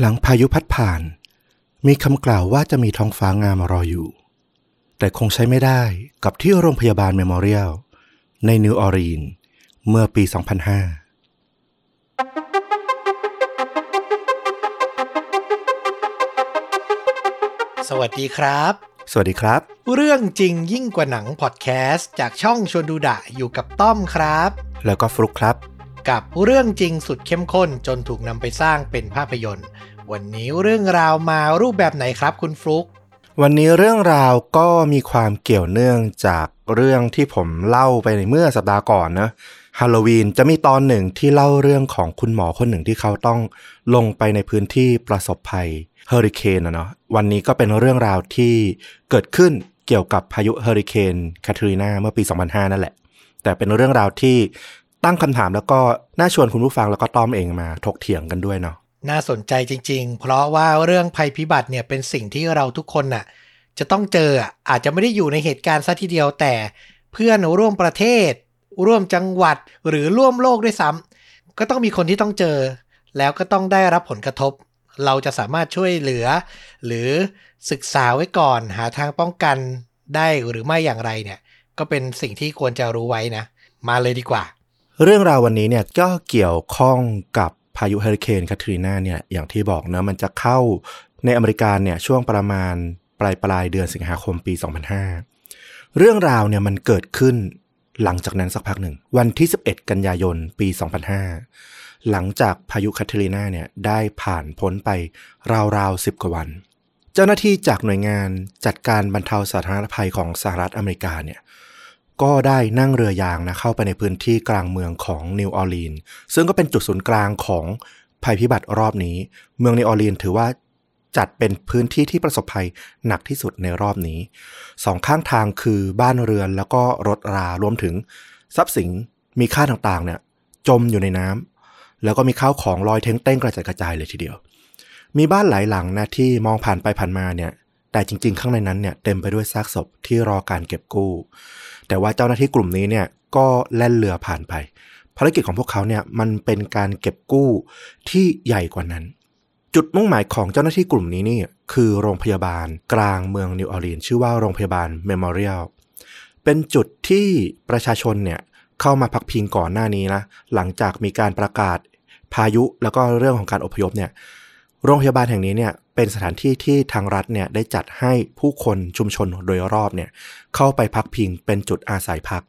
หลังพายุพัดผ่าน มีคำกล่าวว่าจะมีท้องฟ้างามรออยู่ แต่คงใช้ไม่ได้กับที่โรงพยาบาลเมมโมเรียล ในนิวออร์ลีนเมื่อปี 2005สวัสดีครับ สวัสดีครับ เรื่องจริงยิ่งกว่าหนังพอดแคสต์จากช่องชวนดูดะอยู่กับต้อมครับ แล้วก็ฟลุกครับ กับเรื่องจริงสุดเข้มข้นจนถูกนำไปสร้างเป็นภาพยนตร์ วันนี้เรื่องราวมารูปแบบไหนครับคุณฟลุกวันนี้เรื่องราวก็มีความเกี่ยวเนื่องจากเรื่องที่ผมเล่าไปในเมื่อสัปดาห์ก่อนนะฮาโลวีนจะมีตอนหนึ่งที่เล่าเรื่องของคุณหมอคนหนึ่งที่เขาต้องลงไปในพื้นที่ประสบภัยเฮอริเคนนะเนาะวันนี้ก็เป็นเรื่องราวที่เกิดขึ้นเกี่ยวกับพายุเฮอริเคนแคทรีนาเมื่อปี 2005 นั่นแหละ แต่เป็นเรื่องราวที่ ตั้งคำถามแล้วก็น่าชวนคุณผู้ฟังแล้วก็ต้อมเองมาถกเถียงกันด้วยเนาะน่าสนใจจริง ๆ เพราะว่าเรื่องภัยพิบัติเนี่ยเป็นสิ่งที่เราทุกคนน่ะ จะต้องเจออะอาจจะไม่ได้อยู่ในเหตุการณ์ซะทีเดียวแต่ เพื่อนร่วมประเทศ ร่วมจังหวัดหรือร่วมโลกด้วยซ้ำก็ต้องมีคนที่ต้องเจอ แล้วก็ต้องได้รับผลกระทบ เราจะสามารถช่วยเหลือ หรือศึกษาไว้ก่อน หาทางป้องกันได้หรือไม่อย่างไรเนี่ย ก็เป็นสิ่งที่ควรจะรู้ไว้นะ มาเลยดีกว่า เรื่องราววันนี้เนี่ยก็เกี่ยวข้องกับพายุเฮอริเคนคาทรีนาเนี่ยอย่างที่บอกนะมันจะเข้าในอเมริกาเนี่ยช่วงประมาณปลายปลายเดือนสิงหาคมปี 2005 เรื่องราวเนี่ยมันเกิดขึ้นหลังจากนั้นสักพักหนึ่ง วันที่ 11 กันยายนปี 2005 หลังจากพายุคาทรีนาเนี่ยได้ผ่านพ้นไปราวๆ 10 กว่าวัน เจ้าหน้าที่จากหน่วยงานจัดการบรรเทาสาธารณภัยของสหรัฐอเมริกาเนี่ย ก็ได้นั่งเรือยางนะเข้าไปในพื้นที่กลางเมืองของนิวออร์ลีนซึ่งก็เป็นจุดศูนย์กลางของภัยพิบัติรอบนี้ เมืองนิวออร์ลีนถือว่าจัดเป็นพื้นที่ที่ประสบภัยหนักที่สุดในรอบนี้สองข้างทางคือบ้านเรือนแล้วก็รถรารวมถึงทรัพย์สินมีค่าต่างๆเนี่ยจมอยู่ในน้ำแล้วก็มีข้าวของลอยเท้งเต้งกระจายกระจายเลยทีเดียว มีบ้านหลายหลังนะที่มองผ่านไปผ่านมาเนี่ยแต่จริง ๆ ข้างในนั้นเนี่ยเต็มไปด้วยซากศพที่รอการเก็บกู้ แต่ว่าเจ้าหน้าที่กลุ่มนี้เนี่ยก็แล่นเรือผ่านไป ภารกิจของพวกเขาเนี่ยมันเป็นการเก็บกู้ที่ใหญ่กว่านั้น จุดมุ่งหมายของเจ้าหน้าที่กลุ่มนี้นี่คือโรงพยาบาลกลางเมืองนิวออร์ลีนชื่อว่าโรงพยาบาลเมมโมเรียลเป็นจุดที่ประชาชนเนี่ยเข้ามาพักพิงก่อนหน้านี้นะหลังจากมีการประกาศพายุแล้วก็เรื่องของการอพยพเนี่ยโรงพยาบาลแห่งนี้เนี่ย เป็นสถานที่ที่ทางรัฐเนี่ยได้จัดให้ผู้คนชุมชนโดยรอบเนี่ยเข้าไปพักพิงเป็นจุดอาศัยพัก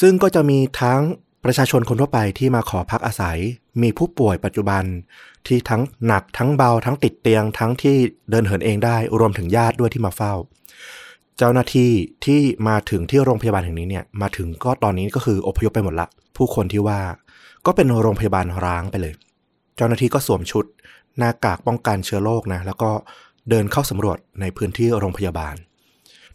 ซึ่งก็จะมีทั้งประชาชนคนทั่วไปที่มาขอพักอาศัย มีผู้ป่วยปัจจุบัน ที่ทั้งหนักทั้งเบาทั้งติดเตียง ทั้งที่เดินเหินเองได้รวมถึงญาติด้วยที่มาเฝ้า เจ้าหน้าที่ที่มาถึงที่โรงพยาบาลแห่งนี้เนี่ยมาถึงก็ตอนนี้ก็คืออพยพไปหมดละ ผู้คนที่ว่าก็เป็นโรงพยาบาลร้างไปเลย เจ้าหน้าที่ก็สวมชุด หน้ากากป้องกันเชื้อโรคนะแล้วก็เดินเข้าสำรวจในพื้นที่โรงพยาบาล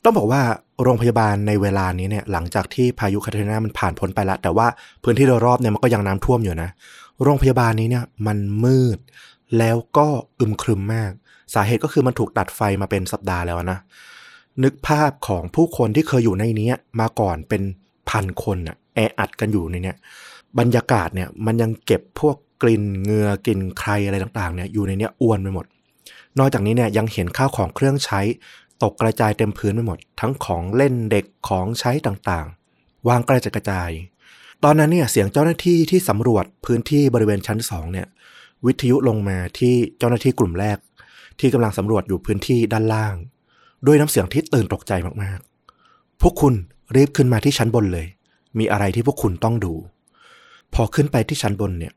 ต้องบอกว่าโรงพยาบาลในเวลานี้เนี่ยหลังจากที่พายุคาทรีนามันผ่านพ้นไปแล้วแต่ว่าพื้นที่โดยรอบเนี่ยมันก็ยังน้ำท่วมอยู่นะ โรงพยาบาลนี้เนี่ยมันมืดแล้วก็อึมครึมมาก สาเหตุก็คือมันถูกตัดไฟมาเป็นสัปดาห์แล้วนะ นึกภาพของผู้คนที่เคยอยู่ในนี้มาก่อนเป็นพันคนอะแออัดกันอยู่ในเนี้ยบรรยากาศเนี่ยมันยังเก็บพวก กลิ่นเงือกลิ่นใครอะไรต่างๆเนี่ยอยู่ในเนี้ยอ้วนไปหมด นอกจากนี้เนี่ยยังเห็นข้าวของเครื่องใช้ ตกกระจายเต็มพื้นไปหมด ทั้งของเล่นเด็กของใช้ต่างๆ วางกระจายกระจาย ตอนนั้นเนี่ยเสียงเจ้าหน้าที่ที่สำรวจพื้นที่บริเวณชั้นสองเนี่ยวิทยุลงมาที่เจ้าหน้าที่กลุ่มแรก ที่กำลังสำรวจอยู่พื้นที่ด้านล่าง ด้วยน้ำเสียงที่ตื่นตกใจมากๆ พวกคุณรีบขึ้นมาที่ชั้นบนเลย มีอะไรที่พวกคุณต้องดู พอขึ้นไปที่ชั้นบนเนี่ย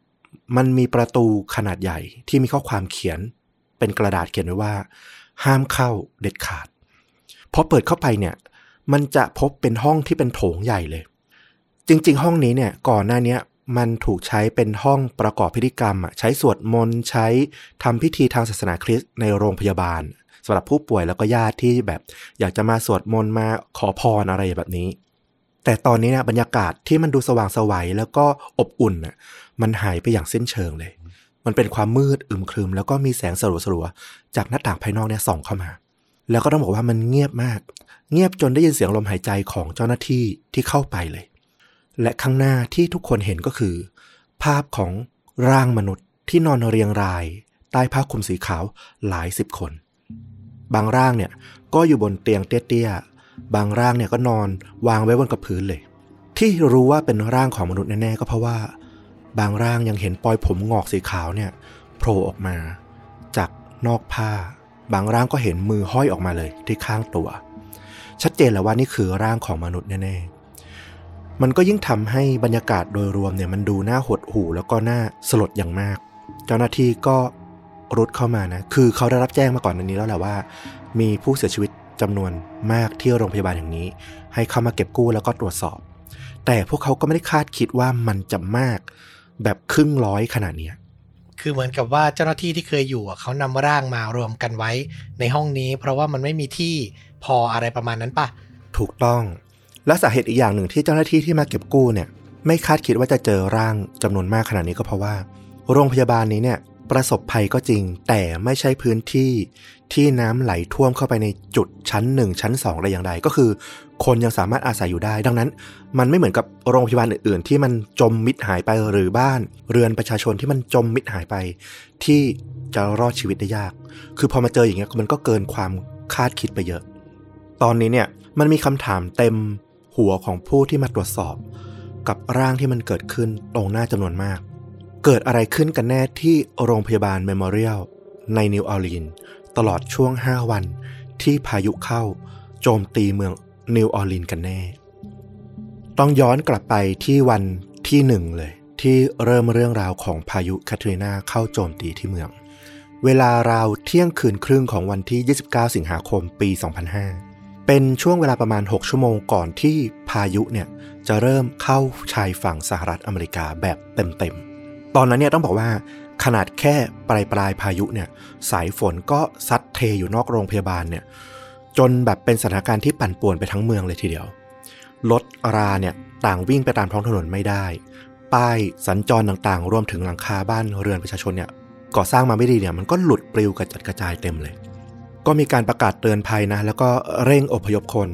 มันมีประตูขนาดใหญ่ที่มีข้อความเขียน เป็นกระดาษเขียนไว้ว่า ห้ามเข้าเด็ดขาดพอเปิดเข้าไปเนี่ย มันจะพบเป็นห้องที่เป็นโถงใหญ่เลย จริง ๆ ห้องนี้เนี่ยก่อนหน้านี้มันถูกใช้เป็นห้องประกอบพิธีกรรมใช้สวดมนต์ใช้ทำพิธีทางศาสนาคริสต์ในโรงพยาบาลสำหรับผู้ป่วยแล้วก็ญาติที่แบบอยากจะมาสวดมนต์มาขอพรอะไรแบบนี้ แต่ตอนนี้เนี่ยบรรยากาศที่มันดูสว่างสวัยแล้วก็อบอุ่นอะ มันหายไปอย่างสิ้นเชิงเลย มันเป็นความมืดอึมครึม แล้วก็มีแสงสลัวๆจากหน้าต่างภายนอกเนี่ยส่องเข้ามา แล้วก็ต้องบอกว่ามันเงียบมาก เงียบจนได้ยินเสียงลมหายใจของเจ้าหน้าที่ที่เข้าไปเลย และข้างหน้าที่ทุกคนเห็นก็คือ ภาพของร่างมนุษย์ที่นอนเรียงราย ใต้ผ้าคลุมสีขาวหลายสิบคน บางร่างเนี่ยก็อยู่บนเตียงเตี้ยๆ บางร่างเนี่ยก็นอนวางไว้บนกับพื้นเลย ที่รู้ว่าเป็นร่างของมนุษย์แน่ๆก็เพราะว่า บางร่างยังเห็นปลอยผมงอกสีขาวเนี่ยโผล่ออกมา จากนอกผ้า บางร่างก็เห็นมือห้อยออกมาเลยที่ข้างตัว ชัดเจนแล้วว่านี่คือร่างของมนุษย์แน่ๆ มันก็ยิ่งทำให้บรรยากาศโดยรวมเนี่ยมันดูน่าหดหู่แล้วก็น่าสลดอย่างมาก เจ้าหน้าที่ก็รุดเข้ามานะ คือเขาได้รับแจ้งมาก่อนในนี้แล้วแหละว่า มีผู้เสียชีวิตจำนวนมากที่โรงพยาบาลแห่งนี้ ให้เข้ามาเก็บกู้แล้วก็ตรวจสอบ แต่พวกเขาก็ไม่ได้คาดคิดว่ามันจะมาก แบบครึ่งร้อยขนาดเนี้ยคือเหมือนกับว่าเจ้าหน้าที่ที่เคยอยู่อะเขานำร่างมารวมกันไว้ในห้องนี้ เพราะว่ามันไม่มีที่พออะไรประมาณนั้นปะถูกต้อง และสาเหตุอีกอย่างหนึ่งที่เจ้าหน้าที่ที่มาเก็บกู้เนี่ย ไม่คาดคิดว่าจะเจอร่างจำนวนมากขนาดนี้ก็เพราะว่า โรงพยาบาลนี้เนี่ย ประสบภัยก็จริง แต่ไม่ใช่พื้นที่ที่น้ำไหลท่วมเข้าไปในจุดชั้นหนึ่งชั้นสองอะไรอย่างใดก็คือ คนยังสามารถอาศัยอยู่ได้ ดังนั้น มันไม่เหมือนกับโรงพยาบาลอื่น ๆ ที่มันจมมิดหายไปหรือบ้าน เรือนประชาชนที่มันจมมิดหายไป ที่จะรอดชีวิตได้ยาก คือพอมาเจออย่างเงี้ยมันก็เกินความคาดคิดไปเยอะ ตอนนี้เนี่ยมันมีคำถามเต็มหัวของผู้ที่มาตรวจสอบ กับร่างที่มันเกิดขึ้นตรงหน้าจำนวนมาก เกิดอะไรขึ้นกันแน่ที่โรงพยาบาล Memorial ในนิวออร์ลีนตลอดช่วง 5 วันที่พายุเข้า โจมตีเมืองนิวออร์ลีนกันแน่ ต้องย้อนกลับไปที่วันที่หนึ่งเลย ที่เริ่มเรื่องราวของพายุคาทรีนาเข้าโจมตีที่เมือง เวลาราวเที่ยงคืนครึ่งของวันที่ 29 สิงหาคมปี 2005 เป็นช่วงเวลาประมาณ 6 ชั่วโมงก่อนที่พายุเนี่ยจะเริ่มเข้าชายฝั่งสหรัฐอเมริกาแบบเต็มๆ ตอนนั้นเนี่ยต้องบอกว่าขนาดแค่ปลายปลายพายุเนี่ย สายฝนก็ซัดเทอยู่นอกโรงพยาบาลเนี่ย จนแบบเป็นสถานการณ์ที่ปั่นป่วนไปทั้งเมืองเลยทีเดียว รถราเนี่ยต่างวิ่งไปตามท้องถนนไม่ได้ ป้ายสัญจรต่างๆ รวมถึงหลังคาบ้านเรือนประชาชนเนี่ยก่อสร้างมาไม่ดีเนี่ยมันก็หลุดปลิวกระจัดกระจายเต็มเลย ก็มีการประกาศเตือนภัยนะ แล้วก็เร่งอพยพคน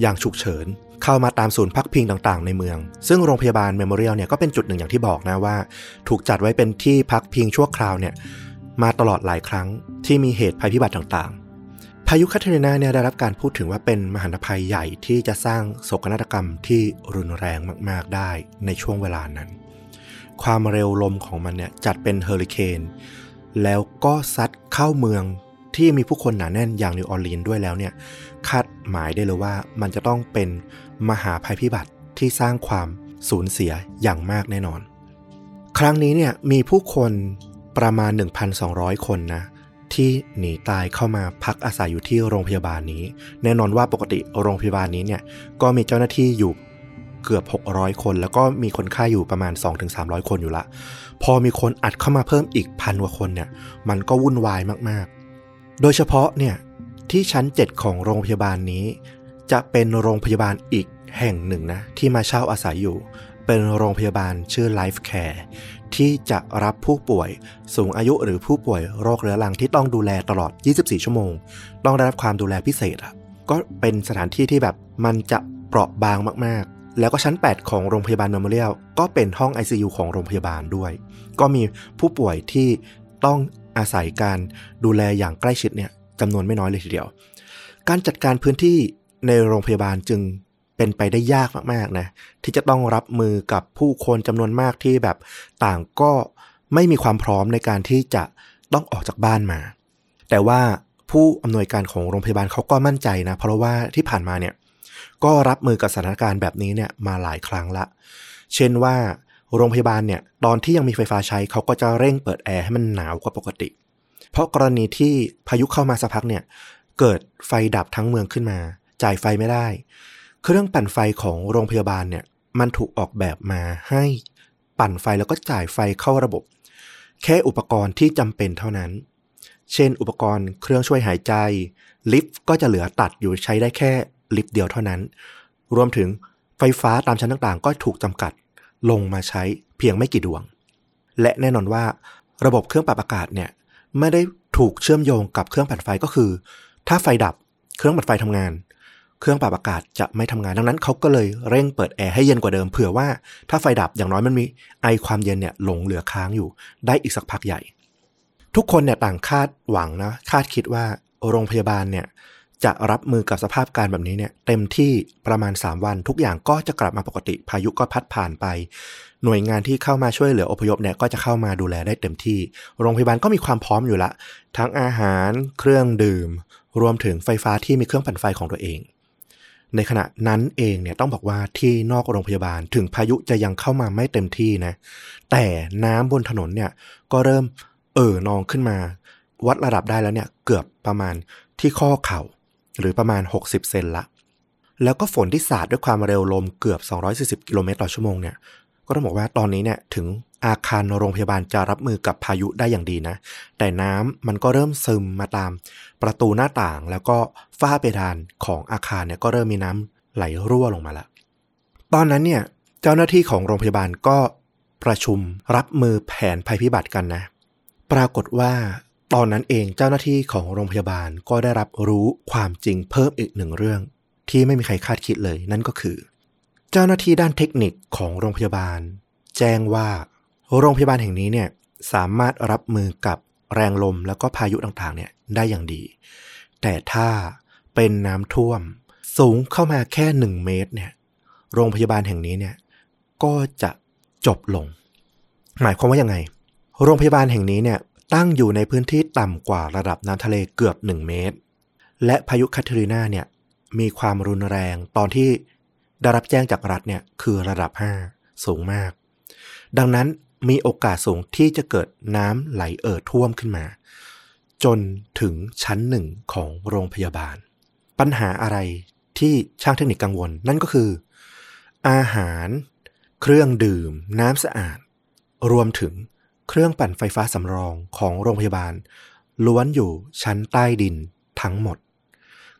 อย่างฉุกเฉิน เข้ามาตามศูนย์พักพิงต่างๆ ในเมือง ซึ่งโรงพยาบาล Memorial เนี่ยก็เป็นจุดหนึ่งอย่างที่บอกนะว่า ถูกจัดไว้เป็นที่พักพิงชั่วคราวเนี่ยมาตลอดหลายครั้งที่มีเหตุภัยพิบัติต่างๆ พายุคาทรีนาเนี่ยได้รับการพูดถึงว่าเป็นมหันตภัยใหญ่ที่จะสร้างโศกนาฏกรรมที่รุนแรงมากๆได้ในช่วงเวลานั้น ความเร็วลมของมันเนี่ยจัดเป็นเฮอริเคนแล้วก็ซัดเข้าเมืองที่มีผู้คนหนาแน่นอย่างนิวออร์ลีนด้วยแล้วเนี่ยคาดหมายได้เลยว่ามันจะต้องเป็น มหาภัยพิบัติที่สร้างความสูญเสียอย่างมากแน่นอน ครั้งนี้เนี่ยมีผู้คนประมาณ 1,200 คนนะ ที่หนีตายเข้ามาพักอาศัยอยู่ที่โรงพยาบาลนี้ แน่นอนว่าปกติโรงพยาบาลนี้เนี่ยก็มีเจ้าหน้าที่อยู่เกือบ 600 คน แล้วก็มีคนไข้อยู่ประมาณ 2-300 คนอยู่ละ พอมีคนอัดเข้ามาเพิ่มอีกพันกว่าคนเนี่ยมันก็วุ่นวายมากๆ โดยเฉพาะเนี่ยที่ชั้น 7 ของโรงพยาบาลนี้ จะเป็นโรงพยาบาลอีกแห่งหนึ่งนะ ที่มาเช่าอาศัยอยู่ เป็นโรงพยาบาลชื่อ Life Care ที่จะรับผู้ป่วยสูงอายุหรือผู้ป่วยโรคเรื้อรังที่ต้องดูแลตลอด 24 ชั่วโมง ต้องได้รับความดูแลพิเศษอะก็เป็นสถานที่ที่แบบมันจะเปราะบางมากๆ แล้วก็ชั้น 8 ของโรงพยาบาลเมมโมเรียลก็เป็นห้อง ICU ของโรงพยาบาลด้วย ก็มีผู้ป่วยที่ต้องอาศัยการดูแลอย่างใกล้ชิดเนี่ยจำนวนไม่น้อยเลยทีเดียว การจัดการพื้นที่ ในโรงพยาบาลจึงเป็นไปได้ยากมากๆนะที่จะต้องรับมือกับผู้คนจำนวนมากที่แบบต่างก็ไม่มีความพร้อมในการที่จะต้องออกจากบ้านมา แต่ว่าผู้อำนวยการของโรงพยาบาลเขาก็มั่นใจนะ เพราะว่าที่ผ่านมาเนี่ยก็รับมือกับสถานการณ์แบบนี้เนี่ยมาหลายครั้งละ เช่นว่าโรงพยาบาลเนี่ยตอนที่ยังมีไฟฟ้าใช้เขาก็จะเร่งเปิดแอร์ให้มันหนาวกว่าปกติ เพราะกรณีที่พายุเข้ามาสักพักเนี่ยเกิดไฟดับทั้งเมืองขึ้นมา จ่ายไฟไม่ได้ เครื่องปั่นไฟของโรงพยาบาลเนี่ยมันถูกออกแบบมาให้ปั่นไฟแล้วก็จ่ายไฟเข้าระบบ แค่อุปกรณ์ที่จำเป็นเท่านั้น เช่น อุปกรณ์เครื่องช่วยหายใจ ลิฟต์ก็จะเหลือตัดอยู่ใช้ได้แค่ลิฟต์เดียวเท่านั้น รวมถึงไฟฟ้าตามชั้นต่างๆ ก็ถูกจำกัดลงมาใช้เพียงไม่กี่ดวง และแน่นอนว่าระบบเครื่องปรับอากาศเนี่ยไม่ได้ถูกเชื่อมโยงกับเครื่องปั่นไฟก็คือ ถ้าไฟดับเครื่องปั่นไฟทำงาน เครื่องปรับอากาศจะไม่ทำงานดังนั้นเขาก็เลยเร่งเปิดแอร์ให้เย็นกว่าเดิมเผื่อว่าถ้าไฟดับอย่างน้อยมันมีไอความเย็นเนี่ยหลงเหลือค้างอยู่ ได้อีกสักพักใหญ่ ทุกคนเนี่ยต่างคาดหวังนะคาดคิดว่าโรงพยาบาลเนี่ยจะรับมือกับสภาพการแบบนี้เนี่ยเต็มที่ประมาณ 3 วัน ทุกอย่างก็จะกลับมาปกติ พายุก็พัดผ่านไป หน่วยงานที่เข้ามาช่วยเหลืออพยพเนี่ยก็จะเข้ามาดูแลได้เต็มที่ โรงพยาบาลก็มีความพร้อมอยู่ละ ทั้งอาหาร เครื่องดื่ม รวมถึงไฟฟ้าที่มีเครื่องปั่นไฟของตัวเอง ในขณะนั้นเองเนี่ยต้องบอกว่าที่นอกโรงพยาบาลถึงพายุจะยังเข้ามาไม่เต็มที่นะ แต่น้ำบนถนนเนี่ยก็เริ่มเอ่อนองขึ้นมา วัดระดับได้แล้วเนี่ยเกือบประมาณที่ข้อเข่า หรือประมาณ 60 เซนละ แล้วก็ฝนที่สาดด้วยความเร็วลมเกือบ 240 กิโลเมตรต่อชั่วโมงเนี่ยก็ต้องบอกว่าตอนนี้เนี่ยถึงอาคารโรงพยาบาลจะรับมือกับพายุได้อย่างดีนะ แต่น้ำมันก็เริ่มซึมมาตาม ประตูหน้าต่างแล้วก็ฝ้าเพดานของอาคารเนี่ยก็เริ่มมีน้ำไหลรั่วลงมาแล้วตอนนั้นเนี่ยเจ้าหน้าที่ของโรงพยาบาลก็ประชุมรับมือแผนภัยพิบัติกันนะ ปรากฏว่าตอนนั้นเองเจ้าหน้าที่ของโรงพยาบาลก็ได้รับรู้ความจริงเพิ่มอีกหนึ่งเรื่อง ที่ไม่มีใครคาดคิดเลยนั่นก็คือ เจ้าหน้าที่ด้านเทคนิคของโรงพยาบาล แจ้งว่าโรงพยาบาลแห่งนี้เนี่ยสามารถรับมือกับแรงลมแล้วก็พายุต่างๆเนี่ย ได้อย่างดี แต่ถ้าเป็นน้ำท่วม สูงเข้ามาแค่หนึ่งเมตรเนี่ย โรงพยาบาลแห่งนี้เนี่ย ก็จะจบลง หมายความว่ายังไง โรงพยาบาลแห่งนี้เนี่ยตั้งอยู่ในพื้นที่ต่ำกว่าระดับน้ำทะเลเกือบ1เมตร และพายุคาทรีนาเนี่ยมีความรุนแรงตอนที่ได้รับแจ้งจากรัฐเนี่ยคือระดับ 5 สูงมาก ดังนั้นมีโอกาสสูงที่จะเกิดน้ำไหลเอ่อท่วมขึ้นมา จนถึงชั้นหนึ่งของโรงพยาบาล ปัญหาอะไรที่ช่างเทคนิคกังวล นั่นก็คือ อาหาร เครื่องดื่ม น้ำสะอาด รวมถึงเครื่องปั่นไฟฟ้าสำรองของโรงพยาบาล ล้วนอยู่ชั้นใต้ดินทั้งหมด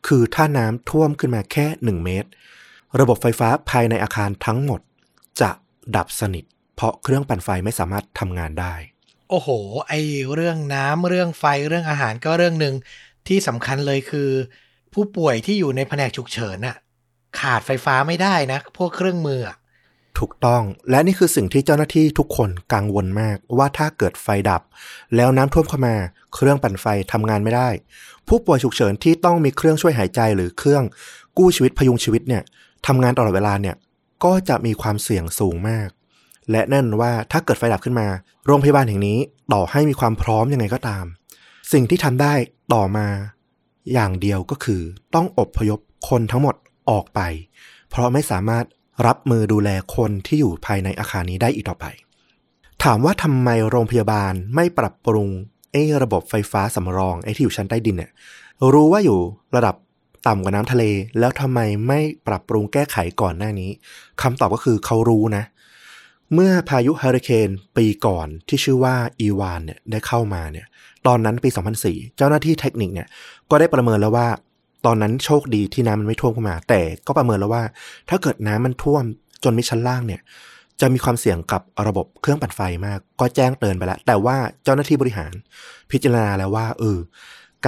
คือถ้าน้ำท่วมขึ้นมาแค่ 1 เมตร ระบบไฟฟ้าภายในอาคารทั้งหมด จะดับสนิท เพราะเครื่องปั่นไฟไม่สามารถทำงานได้ โอ้โห ไอเรื่องน้ำเรื่องไฟเรื่องอาหารก็เรื่องหนึ่งที่สำคัญเลยคือ ผู้ป่วยที่อยู่ในแผนกฉุกเฉินน่ะขาดไฟฟ้าไม่ได้นะ พวกเครื่องมือถูกต้องและนี่คือสิ่งที่เจ้าหน้าที่ทุกคนกังวลมากว่าถ้าเกิดไฟดับ แล้วน้ำท่วมเข้ามา เครื่องปั่นไฟทำงานไม่ได้ ผู้ป่วยฉุกเฉินที่ต้องมีเครื่องช่วยหายใจหรือเครื่องกู้ชีวิตพยุงชีวิตเนี่ยทำงานตลอดเวลาเนี่ยก็จะมีความเสี่ยงสูงมาก และแน่นว่าถ้าเกิดไฟดับขึ้นมา โรงพยาบาลแห่งนี้ต่อให้มีความพร้อมยังไงก็ตาม สิ่งที่ทำได้ต่อมา อย่างเดียวก็คือต้องอบพยพคนทั้งหมดออกไป เพราะไม่สามารถรับมือดูแลคนที่อยู่ภายในอาคารนี้ได้อีกต่อไป ถามว่าทำไมโรงพยาบาลไม่ปรับปรุงไอ้ระบบไฟฟ้าสำรองไอ้ที่อยู่ชั้นใต้ดินเนี่ยรู้ว่าอยู่ระดับต่ำกว่าน้ำทะเล แล้วทำไมไม่ปรับปรุงแก้ไขก่อนหน้านี้คำตอบก็คือเขารู้นะ เมื่อพายุเฮอริเคนปีก่อนที่ชื่อว่าอีวานเนี่ยได้เข้ามาเนี่ย ตอนนั้นปี 2004 เจ้าหน้าที่เทคนิคเนี่ยก็ได้ประเมินแล้วว่า ตอนนั้นโชคดีที่น้ำมันไม่ท่วมเข้ามา แต่ก็ประเมินแล้วว่า ถ้าเกิดน้ำมันท่วมจนมิชั้นล่างเนี่ย จะมีความเสี่ยงกับระบบเครื่องปั่นไฟมาก ก็แจ้งเตือนไปแล้ว แต่ว่าเจ้าหน้าที่บริหารพิจารณาแล้วว่าเออ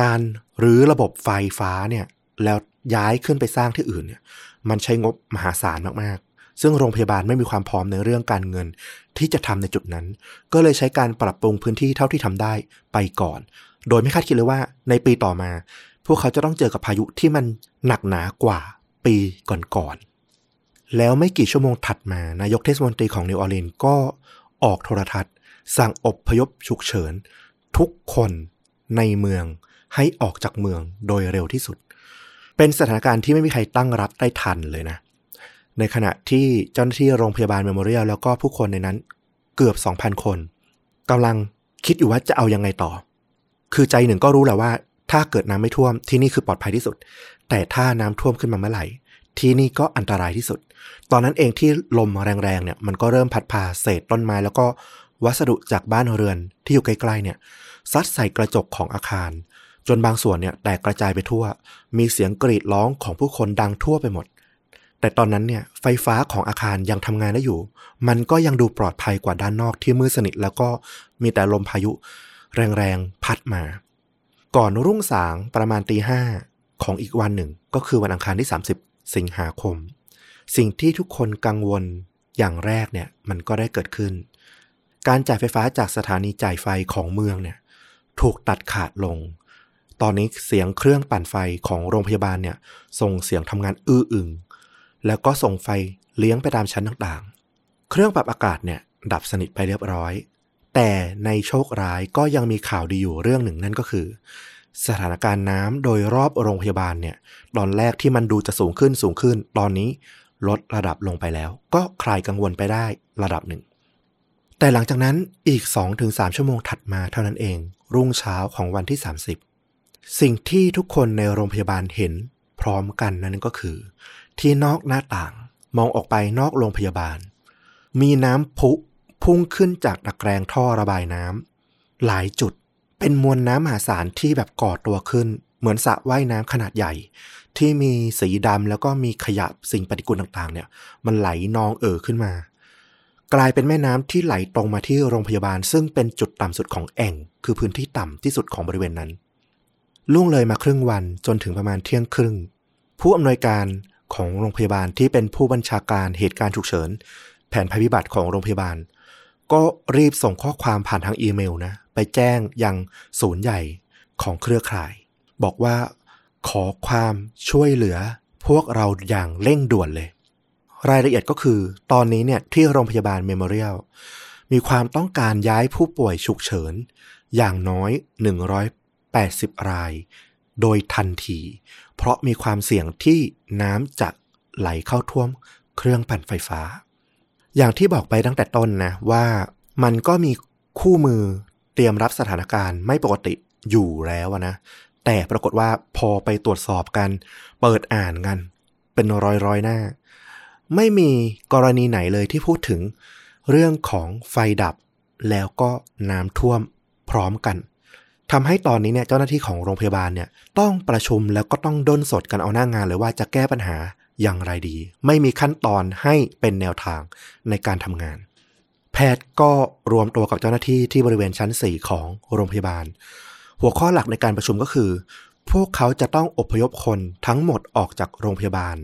การรื้อระบบไฟฟ้าเนี่ยแล้วย้ายขึ้นไปสร้างที่อื่นเนี่ย มันใช้งบมหาศาลมาก ซึ่งโรงพยาบาลไม่มีความพร้อมในเรื่องการเงินที่จะทำในจุดนั้น ก็เลยใช้การปรับปรุงพื้นที่เท่าที่ทำได้ไปก่อน โดยไม่คาดคิดเลยว่าในปีต่อมา พวกเขาจะต้องเจอกับพายุที่มันหนักหนากว่าปีก่อนๆแล้วไม่กี่ชั่วโมงถัดมานายกเทศมนตรีของนิวออร์ลีนส์ก็ออกโทรทัศน์ สั่งอบพยพฉุกเฉิน ทุกคนในเมืองให้ออกจากเมืองโดยเร็วที่สุด เป็นสถานการณ์ที่ไม่มีใครตั้งรับได้ทันเลยนะ ในขณะที่เจ้าหน้าที่โรงพยาบาลเมมโมเรียลแล้วก็ผู้คนในนั้นเกือบ 2,000 คนกำลังคิดอยู่ว่าจะเอายังไงต่อ คือใจหนึ่งก็รู้แหละว่า ถ้าเกิดน้ำไม่ท่วมที่นี่คือปลอดภัยที่สุด แต่ถ้าน้ำท่วมขึ้นมาเมื่อไหร่ ที่นี่ก็อันตรายที่สุด ตอนนั้นเองที่ลมแรงๆเนี่ยมันก็เริ่มพัดพาเศษต้นไม้แล้วก็วัสดุจากบ้านเรือนที่อยู่ใกล้ๆเนี่ยซัดใส่กระจกของอาคาร จนบางส่วนเนี่ยแตกกระจายไปทั่ว มีเสียงกรีดร้องของผู้คนดังทั่วไปหมด แต่ตอนนั้นเนี่ยไฟฟ้าของอาคารยังทำงานได้อยู่ มันก็ยังดูปลอดภัยกว่าด้านนอกที่มืดสนิท แล้วก็มีแต่ลมพายุ แรงๆ พัดมา ก่อนรุ่งสางประมาณตีห้าของอีกวันหนึ่ง ก็คือวันอังคารที่ 30 สิงหาคม สิ่งที่ทุกคนกังวลอย่างแรกเนี่ยมันก็ได้เกิดขึ้น การจ่ายไฟฟ้าจากสถานีจ่ายไฟของเมืองเนี่ยถูกตัดขาดลง ตอนนี้เสียงเครื่องปั่นไฟของโรงพยาบาลเนี่ยส่งเสียงทำงานอื้ออึง แล้วก็ส่งไฟเลี้ยงไปตามชั้นต่างๆ เครื่องปรับอากาศเนี่ยดับสนิทไปเรียบร้อย แต่ในโชคร้ายก็ยังมีข่าวดีอยู่เรื่องหนึ่งนั่นก็คือ สถานการณ์น้ำโดยรอบโรงพยาบาลเนี่ยตอนแรกที่มันดูจะสูงขึ้นสูงขึ้น ตอนนี้ลดระดับลงไปแล้ว ก็คลายกังวลไปได้ระดับหนึ่ง แต่หลังจากนั้นอีก 2-3 ชั่วโมงถัดมาเท่านั้นเอง รุ่งเช้าของวันที่ 30 สิ่งที่ทุกคนในโรงพยาบาลเห็นพร้อมกันนั่นก็คือ ที่นอกหน้าต่างมองออกไปนอกโรงพยาบาล มีน้ำพุพุ่งขึ้นจากตะแกรงท่อระบายน้ำหลายจุดเป็นมวลน้ำมหาศาลที่แบบก่อตัวขึ้น เหมือนสระว่ายน้ำขนาดใหญ่ ที่มีสีดำแล้วก็มีขยะสิ่งปฏิกูลต่างๆ เนี่ย มันไหลนองเอ่อขึ้นมา กลายเป็นแม่น้ำที่ไหลตรงมาที่โรงพยาบาล ซึ่งเป็นจุดต่ำสุดของแอ่ง คือพื้นที่ต่ำที่สุดของบริเวณนั้นล่วงเลยมาครึ่งวันจนถึงประมาณเที่ยงครึ่ง ผู้อำนวยการ ของโรงพยาบาลที่เป็นผู้บัญชาการเหตุการณ์ฉุกเฉิน แผนภัยพิบัติของโรงพยาบาล ก็รีบส่งข้อความผ่านทางอีเมลนะ ไปแจ้งยังศูนย์ใหญ่ของเครือข่าย บอกว่าขอความช่วยเหลือพวกเราอย่างเร่งด่วนเลย รายละเอียดก็คือตอนนี้เนี่ยที่โรงพยาบาล Memorial มีความต้องการย้ายผู้ป่วยฉุกเฉิน อย่างน้อย 180 ราย โดยทันที เพราะมีความเสี่ยงที่น้ำจะไหลเข้าท่วมเครื่องปั่นไฟฟ้า อย่างที่บอกไปตั้งแต่ต้นนะว่ามันก็มีคู่มือเตรียมรับสถานการณ์ไม่ปกติอยู่แล้วนะ แต่ปรากฏว่าพอไปตรวจสอบกัน เปิดอ่านกัน เป็นร้อยร้อยหน้า ไม่มีกรณีไหนเลยที่พูดถึงเรื่องของไฟดับแล้วก็น้ำท่วมพร้อมกัน ทำให้ตอนนี้เนี่ยเจ้าหน้าที่ของโรงพยาบาลเนี่ยต้องประชุมแล้วก็ต้องด้นสดกันเอาหน้างานเลยว่าจะแก้ปัญหาอย่างไรดี ไม่มีขั้นตอนให้เป็นแนวทางในการทำงาน แพทย์ก็รวมตัวกับเจ้าหน้าที่ที่บริเวณชั้น 4 ของโรงพยาบาล หัวข้อหลักในการประชุมก็คือ พวกเขาจะต้องอพยพคนทั้งหมดออกจากโรงพยาบาล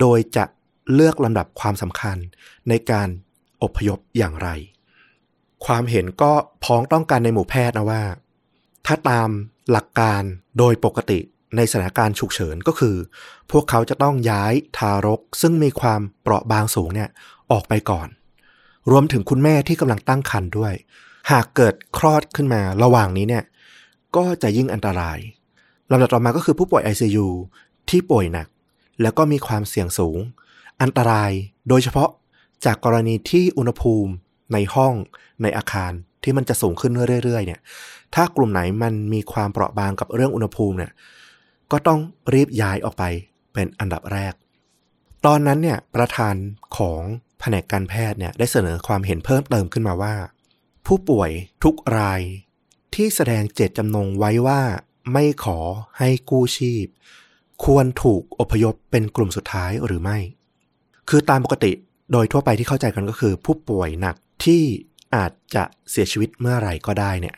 โดยจะเลือกลำดับความสำคัญในการอพยพอย่างไร ความเห็นก็พ้องต้องกันในหมู่แพทย์นะว่า ถ้าตามหลักการโดยปกติในสถานการณ์ฉุกเฉินก็คือ พวกเขาจะต้องย้ายทารกซึ่งมีความเปราะบางสูงเนี่ยออกไปก่อน รวมถึงคุณแม่ที่กำลังตั้งครรภ์ด้วย หากเกิดคลอดขึ้นมาระหว่างนี้เนี่ยก็จะยิ่งอันตรายลำดับต่อมาก็คือผู้ป่วย ICU ที่ป่วยหนัก แล้วก็มีความเสี่ยงสูง อันตรายโดยเฉพาะจากกรณีที่อุณหภูมิในห้องในอาคารที่มันจะสูงขึ้นเรื่อยๆเนี่ย ถ้ากลุ่มไหนมันมีความเปราะบางกับเรื่องอุณหภูมิเนี่ยก็ต้องรีบย้ายออกไปเป็นอันดับแรก ตอนนั้นเนี่ยประธานของแผนกการแพทย์เนี่ยได้เสนอความเห็นเพิ่มเติมขึ้นมาว่า ผู้ป่วยทุกรายที่แสดงเจตจำนงไว้ว่าไม่ขอให้กู้ชีพ ควรถูกอพยพเป็นกลุ่มสุดท้ายหรือไม่ คือตามปกติโดยทั่วไปที่เข้าใจกันก็คือ ผู้ป่วยหนักที่อาจจะเสียชีวิตเมื่อไหร่ก็ได้เนี่ย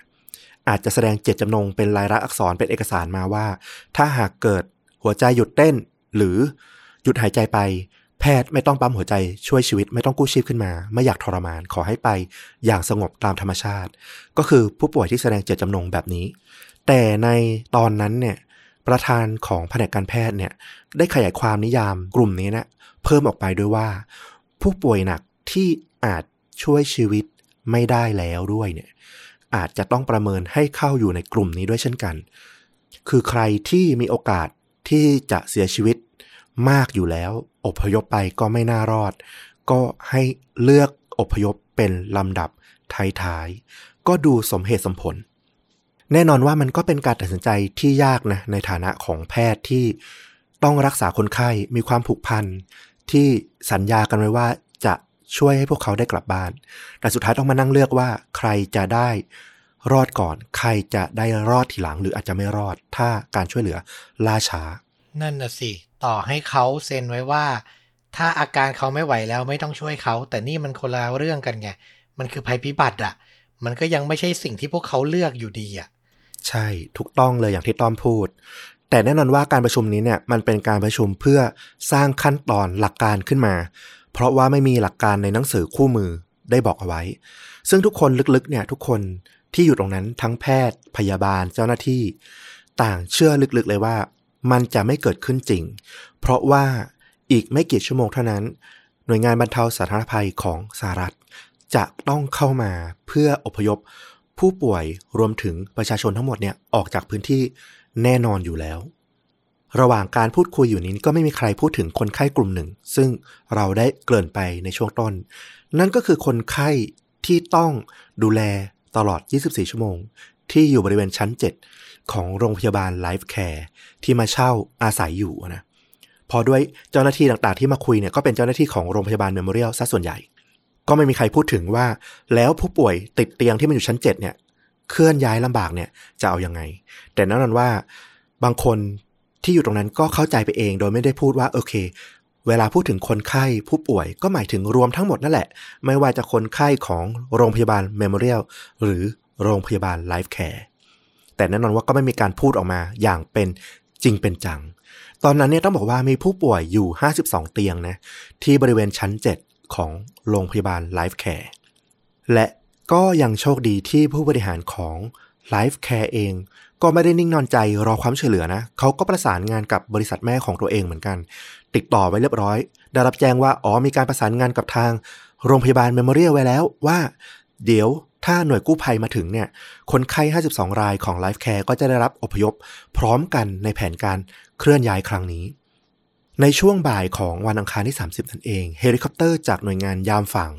อาจจะแสดงเจตจำนงเป็นลายลักษณ์อักษรเป็นเอกสารมาว่า ถ้าหากเกิดหัวใจหยุดเต้น หรือหยุดหายใจไป แพทย์ไม่ต้องปั๊มหัวใจช่วยชีวิตไม่ต้องกู้ชีพขึ้นมา ไม่อยากทรมานขอให้ไปอย่างสงบตามธรรมชาติ ก็คือผู้ป่วยที่แสดงเจตจำนงแบบนี้ แต่ในตอนนั้นเนี่ยประธานของแผนกการแพทย์เนี่ยได้ขยายความนิยามกลุ่มนี้นะเพิ่มออกไปด้วยว่า ผู้ป่วยหนักที่อาจช่วยชีวิตไม่ได้แล้วด้วยเนี่ย อาจจะต้องประเมินให้เข้าอยู่ในกลุ่มนี้ด้วยเช่นกัน คือใครที่มีโอกาสที่จะเสียชีวิตมากอยู่แล้ว อพยพไปก็ไม่น่ารอด ก็ให้เลือกอพยพเป็นลำดับท้ายๆ ก็ดูสมเหตุสมผล แน่นอนว่ามันก็เป็นการตัดสินใจที่ยากนะ ในฐานะของแพทย์ที่ต้องรักษาคนไข้มีความผูกพันที่สัญญากันไว้ว่าจะ ช่วยให้พวกเขาได้กลับบ้าน แต่สุดท้ายต้องมานั่งเลือกว่าใครจะได้รอดก่อน ใครจะได้รอดทีหลังหรืออาจจะไม่รอด ถ้าการช่วยเหลือล่าช้า นั่นน่ะสิ ต่อให้เขาเซ็นไว้ว่า ถ้าอาการเขาไม่ไหวแล้วไม่ต้องช่วยเขา แต่นี่มันคนละเรื่องกันไง มันคือภัยพิบัติอะมันก็ยังไม่ใช่สิ่งที่พวกเขาเลือกอยู่ดีอะใช่ ถูกต้องเลยอย่างที่ต้อมพูด แต่แน่นอนว่าการประชุมนี้เนี่ยมันเป็นการประชุมเพื่อสร้างขั้นตอนหลักการขึ้นมา เพราะว่าไม่มีหลักการในหนังสือคู่มือได้บอกเอาไว้ ซึ่งทุกคนลึกๆเนี่ยทุกคนที่อยู่ตรงนั้นทั้งแพทย์ พยาบาลเจ้าหน้าที่ ต่างเชื่อลึกๆเลยว่า มันจะไม่เกิดขึ้นจริง เพราะว่าอีกไม่กี่ชั่วโมงเท่านั้น หน่วยงานบรรเทาสาธารณภัยของสหรัฐ จะต้องเข้ามาเพื่ออพยพ ผู้ป่วยรวมถึงประชาชนทั้งหมดเนี่ยออกจากพื้นที่แน่นอนอยู่แล้ว ระหว่างการพูดคุยอยู่นี้ก็ไม่มีใครพูดถึงคนไข้กลุ่มหนึ่ง ซึ่งเราได้เกริ่นไปในช่วงต้น นั่นก็คือคนไข้ที่ต้องดูแลตลอด 24 ชั่วโมง ที่อยู่บริเวณชั้น 7 ของโรงพยาบาลไลฟ์แคร์ที่มาเช่าอาศัยอยู่นะพอด้วยเจ้าหน้าที่ต่างๆที่มาคุยเนี่ยก็เป็นเจ้าหน้าที่ของโรงพยาบาล Memorial ซะส่วนใหญ่ ก็ไม่มีใครพูดถึงว่า แล้วผู้ป่วยติดเตียงที่มันอยู่ชั้น 7 เนี่ยเคลื่อนย้ายลำบากเนี่ยจะเอาอยัางไง แต่แน่นอนว่าบางคน ที่อยู่ตรงนั้นก็เข้าใจไปเอง โดยไม่ได้พูดว่าโอเค เวลาพูดถึงคนไข้ผู้ป่วยก็หมายถึงรวมทั้งหมดนั่นแหละ ไม่ว่าจะคนไข้ของโรงพยาบาล Memorial หรือโรงพยาบาล Life Care แต่แน่นอนว่าก็ไม่มีการพูดออกมาอย่างเป็นจริงเป็นจัง ตอนนั้นเนี่ยต้องบอกว่ามีผู้ป่วยอยู่ 52 เตียงนะที่บริเวณชั้น 7 ของโรงพยาบาล Life Care และก็ยังโชคดีที่ผู้บริหารของ Life Care เอง ก็ไม่ได้นิ่งนอนใจรอความช่วยเหลือนะเขาก็ประสานงานกับบริษัทแม่ของตัวเองเหมือนกัน ติดต่อไว้เรียบร้อย ได้รับแจ้งว่าอ๋อมีการประสานงานกับทาง โรงพยาบาล Memorial ไว้แล้วว่า เดี๋ยวถ้าหน่วยกู้ภัยมาถึงเนี่ย คนไข้ 52 รายของ Life Care ก็จะได้รับอพยพ พร้อมกันในแผนการเคลื่อนย้ายครั้งนี้ ในช่วงบ่ายของวันอังคารที่ 30 นั่นเอง เฮลิคอปเตอร์จากหน่วยงานยามฝั่ง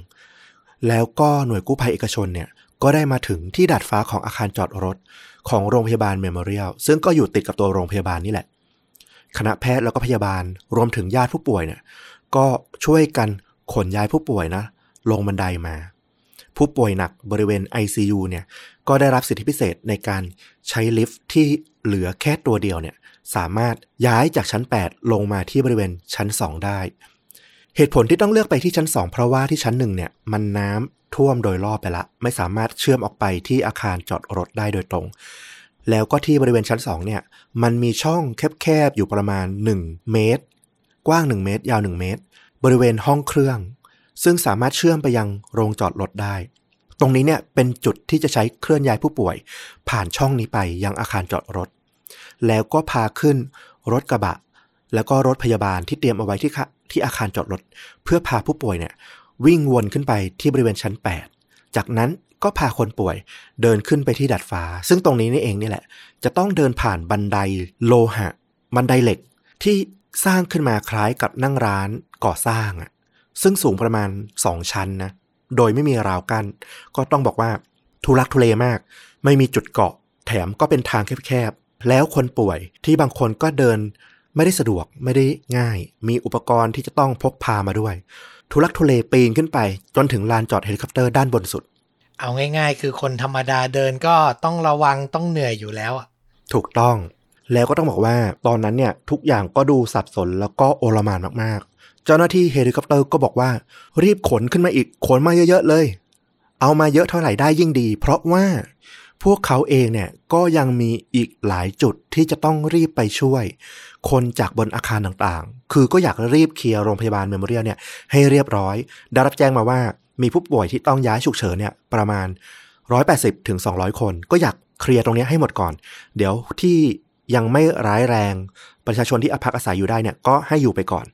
แล้วก็หน่วยกู้ภัยเอกชนเนี่ย ก็ได้มาถึงที่ดาดฟ้าของอาคารจอดรถ ของโรงพยาบาล Memorial ซึ่งก็อยู่ติดกับตัวโรงพยาบาลนี่แหละ คณะแพทย์แล้วก็พยาบาลรวมถึงญาติผู้ป่วยเนี่ยก็ช่วยกันขนย้ายผู้ป่วยนะ ลงบันไดมา ผู้ป่วยหนักบริเวณ ICU เนี่ยก็ได้รับสิทธิพิเศษในการใช้ลิฟท์ที่เหลือแค่ตัวเดียวเนี่ยสามารถย้ายจากชั้น 8 ลงมาที่บริเวณชั้น 2 ได้ เหตุผลที่ต้องเลือกไปที่ชั้น 2 เพราะว่าที่ชั้น1เนี่ยมันน้ำ ท่วมโดยรอบไปละ ไม่สามารถเชื่อมออกไปที่อาคารจอดรถได้โดยตรง แล้วก็ที่บริเวณชั้น2เนี่ย มันมีช่องแคบๆอยู่ประมาณ 1 เมตร กว้าง 1 เมตร ยาว 1 เมตร บริเวณห้องเครื่อง ซึ่งสามารถเชื่อมไปยังโรงจอดรถได้ ตรงนี้เนี่ยเป็นจุดที่จะใช้เคลื่อนย้ายผู้ป่วย ผ่านช่องนี้ไปยังอาคารจอดรถ แล้วก็พาขึ้นรถกระบะ แล้วก็รถพยาบาลที่เตรียมเอาไว้ที่ที่อาคารจอดรถ เพื่อพาผู้ป่วยเนี่ย วิ่งวนขึ้นไปที่บริเวณชั้น 8 จากนั้นก็พาคนป่วยเดินขึ้นไปที่ดัดฟ้า ซึ่งตรงนี้นี่เองนี่แหละ จะต้องเดินผ่านบันไดโลหะ บันไดเหล็กที่สร้างขึ้นมาคล้ายกับนั่งร้านก่อสร้างอะซึ่งสูงประมาณ2ชั้นนะ โดยไม่มีราวกัน้นก็ต้องบอกว่าทุลักทุเลมาก ไม่มีจุดเกาะ แถมก็เป็นทางแคบๆ แล้วคนป่วยที่บางคนก็เดินไม่ได้สะดวกไม่ได้ง่าย มีอุปกรณ์ที่จะต้องพกพามาด้วย ทุลักทุเลปีนขึ้นไป จนถึงลานจอดเฮลิคอปเตอร์ด้านบนสุด เอาง่ายๆ คือคนธรรมดาเดินก็ต้องระวังต้องเหนื่อยอยู่แล้วอะถูกต้อง แล้วก็ต้องบอกว่าตอนนั้นเนี่ยทุกอย่างก็ดูสับสนแล้วก็อลหม่านมากเจ้าหน้าที่เฮลิคอปเตอร์ก็บอกว่า รีบขนขึ้นมาอีกขนมาเยอะๆเลย เอามาเยอะเท่าไหร่ได้ยิ่งดี เพราะว่าพวกเขาเองเนี่ยก็ยังมีอีกหลายจุดที่จะต้องรีบไปช่วย คนจากบนอาคารต่างๆ คือก็อยากรีบเคลียร์โรงพยาบาลเมมโมเรียลเนี่ยให้เรียบร้อย ได้รับแจ้งมาว่ามีผู้ป่วยที่ต้องย้ายฉุกเฉินเนี่ยประมาณ 180ถึง200 คน ก็อยากเคลียร์ตรงนี้ให้หมดก่อน เดี๋ยวที่ยังไม่ร้ายแรง ประชาชนที่อพักอาศัยอยู่ได้เนี่ยก็ให้อยู่ไปก่อน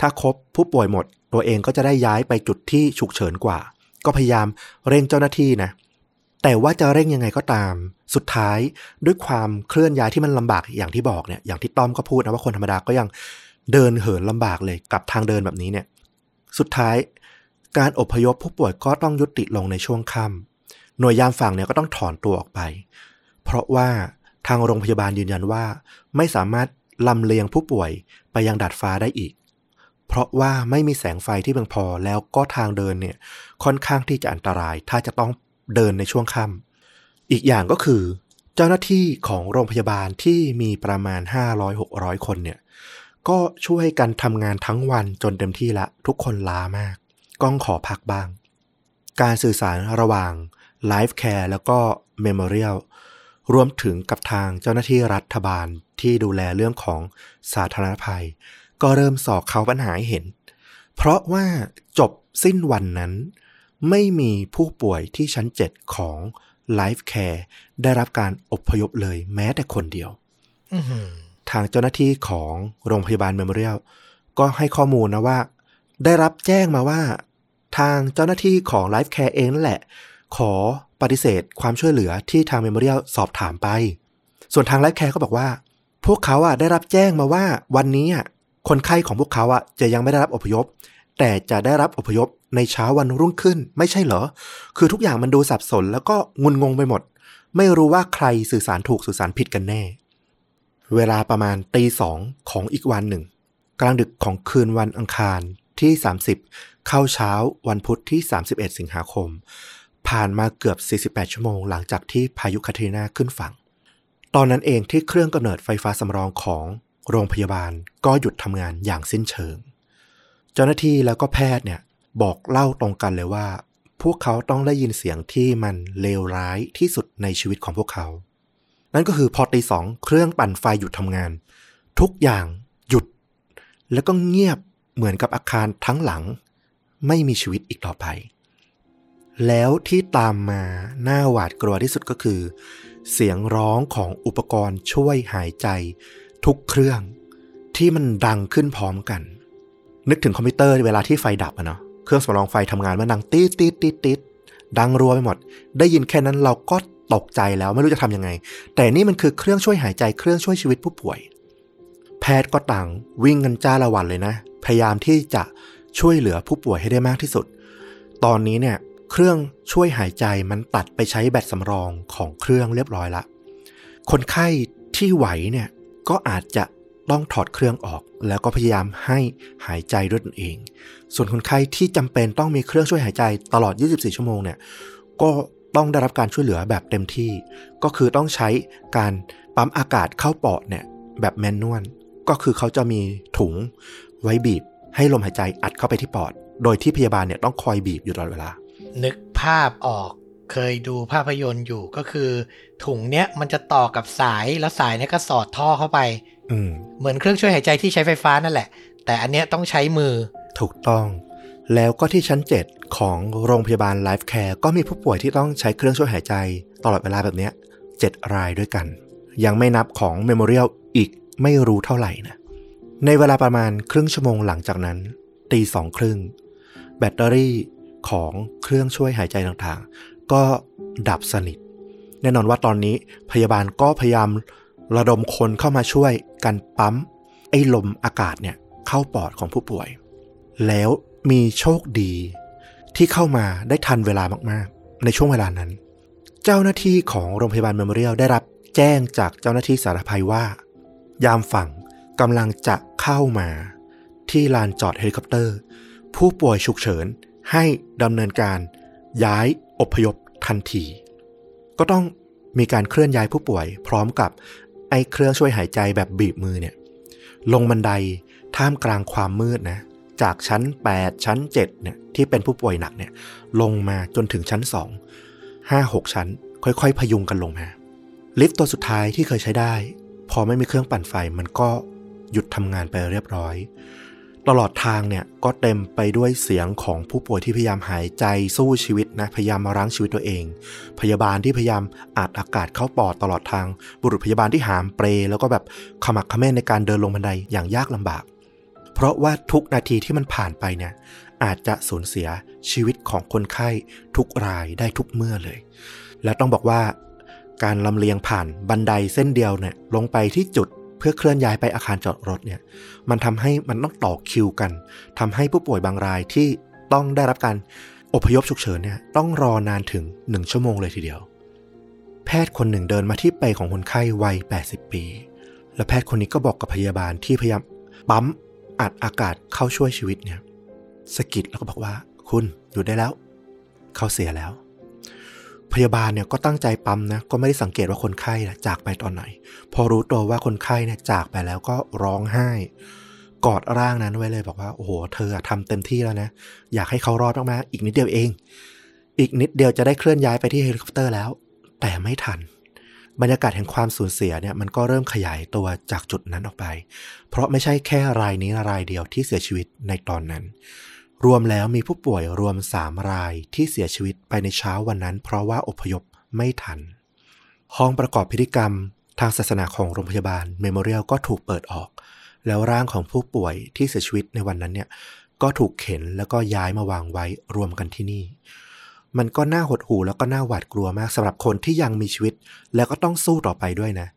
ถ้าครบผู้ป่วยหมด ตัวเองก็จะได้ย้ายไปจุดที่ฉุกเฉินกว่า ก็พยายามเร่งเจ้าหน้าที่นะ แต่ว่าจะเร่งยังไงก็ตาม สุดท้ายด้วยความเคลื่อนย้ายที่มันลำบากอย่างที่บอกเนี่ยอย่างที่ต้อมก็พูดนะว่าคนธรรมดาก็ยังเดินเหินลำบากเลยกับทางเดินแบบนี้เนี่ยสุดท้ายการอพยพผู้ป่วยก็ต้องยุติลงในช่วงค่ำหน่วยยามฝั่งเนี่ยก็ต้องถอนตัวออกไป เพราะว่าทางโรงพยาบาลยืนยันว่า ไม่สามารถลำเลียงผู้ป่วยไปยังดาดฟ้าได้อีก เพราะว่าไม่มีแสงไฟที่เพียงพอแล้วก็ทางเดินเนี่ยค่อนข้างที่จะอันตราย ถ้าจะต้อง เดินในช่วงค่ำอีกอย่างก็คือ เจ้าหน้าที่ของโรงพยาบาลที่มีประมาณ 500-600 คนเนี่ย ก็ช่วยกันทำงานทั้งวันจนเต็มที่ละ ทุกคนล้ามาก ก็ต้องขอพักบ้าง การสื่อสารระหว่าง Life Care แล้วก็ Memorial รวมถึงกับทางเจ้าหน้าที่รัฐบาลที่ดูแลเรื่องของสาธารณภัย ก็เริ่มส่อเค้าปัญหาให้เห็น เพราะว่าจบสิ้นวันนั้น ไม่มีผู้ป่วยที่ชั้นเจ็ดของ Life Care ได้รับการอพยพเลยแม้แต่คนเดียวอื้อหือทางเจ้าหน้าที่ของโรงพยาบาล Memorial ก็ให้ข้อมูลนะว่า ได้รับแจ้งมาว่า ทางเจ้าหน้าที่ของ Life Care เองนั่นแหละ ขอปฏิเสธความช่วยเหลือที่ทาง Memorial สอบถามไป ส่วนทาง Life Care ก็บอกว่า พวกเขาอะได้รับแจ้งมาว่าวันนี้อะคนไข้ของพวกเขาอะจะยังไม่ได้รับอพยพ แต่จะได้รับอพยพในเช้าวันรุ่งขึ้น ไม่ใช่เหรอ คือทุกอย่างมันดูสับสนแล้วก็งุนงงไปหมด ไม่รู้ว่าใครสื่อสารถูกสื่อสารผิดกันแน่ เวลาประมาณตีสองของอีกวันหนึ่ง กลางดึกของคืนวันอังคารที่ 30 เข้าเช้าวันพุธที่ 31 สิงหาคม ผ่านมาเกือบ 48 ชั่วโมงหลังจากที่พายุคาทรีนาขึ้นฝั่ง ตอนนั้นเองที่เครื่องกำเนิดไฟฟ้าสำรองของโรงพยาบาลก็หยุดทำงานอย่างสิ้นเชิง เจ้าหน้าที่แล้วก็แพทย์เนี่ยบอกเล่าตรงกันเลยว่า พวกเขาต้องได้ยินเสียงที่มันเลวร้ายที่สุดในชีวิตของพวกเขา นั่นก็คือพอตีสองเครื่องปั่นไฟหยุดทำงาน ทุกอย่างหยุด แล้วก็เงียบเหมือนกับอาคารทั้งหลัง ไม่มีชีวิตอีกต่อไป แล้วที่ตามมาหน้าหวาดกลัวที่สุดก็คือ เสียงร้องของอุปกรณ์ช่วยหายใจ ทุกเครื่องที่มันดังขึ้นพร้อมกัน นึกถึงคอมพิวเตอร์เวลาที่ไฟดับอะเนาะเครื่องสำรองไฟทำงานมันดังตีดตีดตีดตีดดังรัวไปหมด ได้ยินแค่นั้นเราก็ตกใจแล้วไม่รู้จะทำยังไง แต่นี่มันคือเครื่องช่วยหายใจเครื่องช่วยชีวิตผู้ป่วย แพทย์ก็ต่างวิ่งกันจ้าละวันเลยนะ พยายามที่จะช่วยเหลือผู้ป่วยให้ได้มากที่สุด ตอนนี้เนี่ยเครื่องช่วยหายใจมันตัดไปใช้แบตสำรองของเครื่องเรียบร้อยละ คนไข้ที่ไหวเนี่ยก็อาจจะ ต้องถอดเครื่องออก แล้วก็พยายามให้หายใจด้วยตนเอง ส่วนคนไข้ที่จำเป็นต้องมีเครื่องช่วยหายใจตลอด 24 ชั่วโมงเนี่ยก็ต้องได้รับการช่วยเหลือแบบเต็มที่ ก็คือต้องใช้การปั๊มอากาศเข้าปอดเนี่ยแบบแมนนวลก็คือเขาจะมีถุงไว้บีบ ให้ลมหายใจอัดเข้าไปที่ปอด โดยที่พยาบาลเนี่ยต้องคอยบีบอยู่ตลอดเวลา นึกภาพออกเคยดูภาพยนตร์อยู่ก็คือ ถุงเนี้ยมันจะต่อกับสายแล้วสายเนี้ยก็สอดท่อเข้าไป เหมือนเครื่องช่วยหายใจที่ใช้ไฟฟ้านั่นแหละ แต่อันเนี้ยต้องใช้มือ ถูกต้อง แล้วก็ที่ชั้น 7 ของโรงพยาบาล Life Care ก็มีผู้ป่วยที่ต้องใช้เครื่องช่วยหายใจ ตลอดเวลาแบบเนี้ย7รายด้วยกัน ยังไม่นับของ Memorial อีกไม่รู้เท่าไหร่นะ ในเวลาประมาณครึ่งชั่วโมงหลังจากนั้นตีสองครึ่งแบตเตอรี่ของเครื่องช่วยหายใจต่างๆ ก็ดับสนิท แน่นอนว่าตอนนี้พยาบาลก็พยายาม ระดมคนเข้ามาช่วยกันปั๊ม ไอ้ลมอากาศเนี่ยเข้าปอดของผู้ป่วย แล้วมีโชคดีที่เข้ามาได้ทันเวลามากๆ ในช่วงเวลานั้น เจ้าหน้าที่ของโรงพยาบาล Memorial ได้รับแจ้งจากเจ้าหน้าที่สาธารณภัยว่า ยามฝั่งกำลังจะเข้ามาที่ลานจอดเฮลิคอปเตอร์ ผู้ป่วยฉุกเฉินให้ดำเนินการย้ายอพยพทันที ก็ต้องมีการเคลื่อนย้ายผู้ป่วย พร้อมกับ อ้เครื่องช่วยหายใจแบบบีบมือเนี่ย ลงบันไดท่ามกลางความมืดนะ จากชั้น 8 ชั้น 7 เนี่ย ที่เป็นผู้ป่วยหนักเนี่ย ลงมาจนถึงชั้น 2 5 6 ชั้น ค่อยๆ พยุงกันลงมา ลิฟต์ตัวสุดท้ายที่เคยใช้ได้ พอไม่มีเครื่องปั่นไฟมันก็หยุดทำงานไปเรียบร้อย ตลอดทางเนี่ยก็เต็มไปด้วยเสียงของผู้ป่วยที่พยายามหายใจสู้ชีวิตนะพยายามมารั้งชีวิตตัวเอง พยาบาลที่พยายามอัดอากาศเข้าปอดตลอดทาง บุรุษพยาบาลที่หามเปรแล้วก็แบบขมักเขม้นในการเดินลงบันไดอย่างยากลำบาก เพราะว่าทุกนาทีที่มันผ่านไปเนี่ยอาจจะสูญเสียชีวิตของคนไข้ทุกรายได้ทุกเมื่อเลย และต้องบอกว่าการลำเลียงผ่านบันไดเส้นเดียวเนี่ยลงไปที่จุด เพื่อเคลื่อนย้ายไปอาคารจอดรถเนี่ยมันทำให้มันต้องต่อคิวกันทำให้ผู้ป่วยบางรายที่ต้องได้รับการอพยพฉุกเฉินเนี่ยต้องรอนานถึง 1 ชั่วโมงเลยทีเดียว แพทย์คนหนึ่งเดินมาที่เปของคนไข้วัย 80 ปี และแพทย์คนนี้ก็บอกกับพยาบาลที่พยายามปั๊มอัดอากาศเข้าช่วยชีวิตเนี่ยสกิดแล้วก็บอกว่า คุณหยุดได้แล้ว เขาเสียแล้ว พยาบาลเนี่ยก็ตั้งใจปั๊มนะก็ไม่ได้สังเกตว่าคนไข้นะจากไปตอนไหน พอรู้ตัวว่าคนไข้เนี่ยจากไปแล้วก็ร้องไห้ กอดร่างนั้นไว้เลยบอกว่าโอ้โหเธอทำเต็มที่แล้วนะ อยากให้เขารอดมากๆอีกนิดเดียวเอง อีกนิดเดียวจะได้เคลื่อนย้ายไปที่เฮลิคอปเตอร์แล้ว แต่ไม่ทันบรรยากาศแห่งความสูญเสียเนี่ยมันก็เริ่มขยายตัวจากจุดนั้นออกไป เพราะไม่ใช่แค่รายนี้รายเดียวที่เสียชีวิตในตอนนั้น รวมแล้วมีผู้ป่วยรวม3รายที่เสียชีวิตไปในเช้าวันนั้น เพราะว่าอพยพไม่ทัน ห้องประกอบพิธีกรรม ทางศาสนาของโรงพยาบาลเมโมเรียลก็ถูกเปิดออก แล้วร่างของผู้ป่วยที่เสียชีวิตในวันนั้นเนี่ยก็ถูกเข็นแล้วก็ย้ายมาวางไว้รวมกันที่นี่ มันก็น่าหดหู่แล้วก็น่าหวาดกลัวมากสำหรับคนที่ยังมีชีวิต แล้วก็ต้องสู้ต่อไปด้วยนะ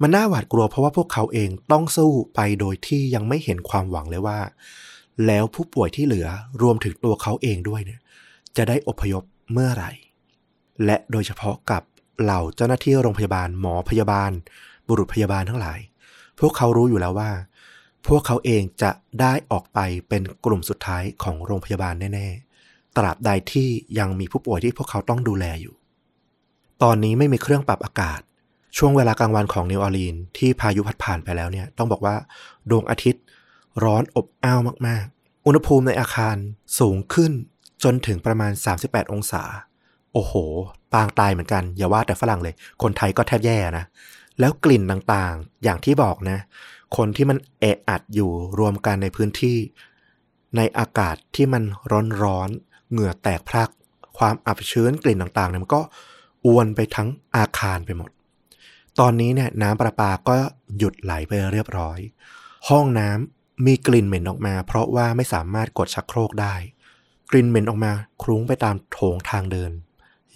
มันน่าหวาดกลัวเพราะว่าพวกเขาเองต้องสู้ไปโดยที่ยังไม่เห็นความหวังเลยว่า แล้วผู้ป่วยที่เหลือรวมถึงตัวเขาเองด้วยเนี่ยจะได้อพยพเมื่อไหร่ และโดยเฉพาะกับเหล่าเจ้าหน้าที่โรงพยาบาลหมอพยาบาล บุรุษพยาบาลทั้งหลาย พวกเขารู้อยู่แล้วว่า พวกเขาเองจะได้ออกไปเป็นกลุ่มสุดท้ายของโรงพยาบาลแน่ ๆ ตราบใดที่ยังมีผู้ป่วยที่พวกเขาต้องดูแลอยู่ ตอนนี้ไม่มีเครื่องปรับอากาศ ช่วงเวลากลางวันของนิวออร์ลีนที่พายุพัดผ่านไปแล้วเนี่ย ต้องบอกว่าดวงอาทิตย์ ร้อนอบอ้าวมากๆ อุณหภูมิในอาคารสูงขึ้นจนถึงประมาณ 38 องศา โอ้โห ปางตายเหมือนกัน อย่าว่าแต่ฝรั่งเลย คนไทยก็แทบแย่นะ แล้วกลิ่นต่างๆ อย่างที่บอกนะ คนที่มันแออัดอยู่รวมกันในพื้นที่ ในอากาศที่มันร้อนๆ เหงื่อแตกพลัก ความอับชื้นกลิ่นต่างๆเนี่ยมันก็อวนไปทั้งอาคารไปหมด ตอนนี้เนี่ยน้ำประปาก็หยุดไหลไปเรียบร้อย ห้องน้ำ มีกลิ่นเหม็นออกมา เพราะว่าไม่สามารถกดชักโครกได้ กลิ่นเหม็นออกมาคลุ้งไปตามโถงทางเดิน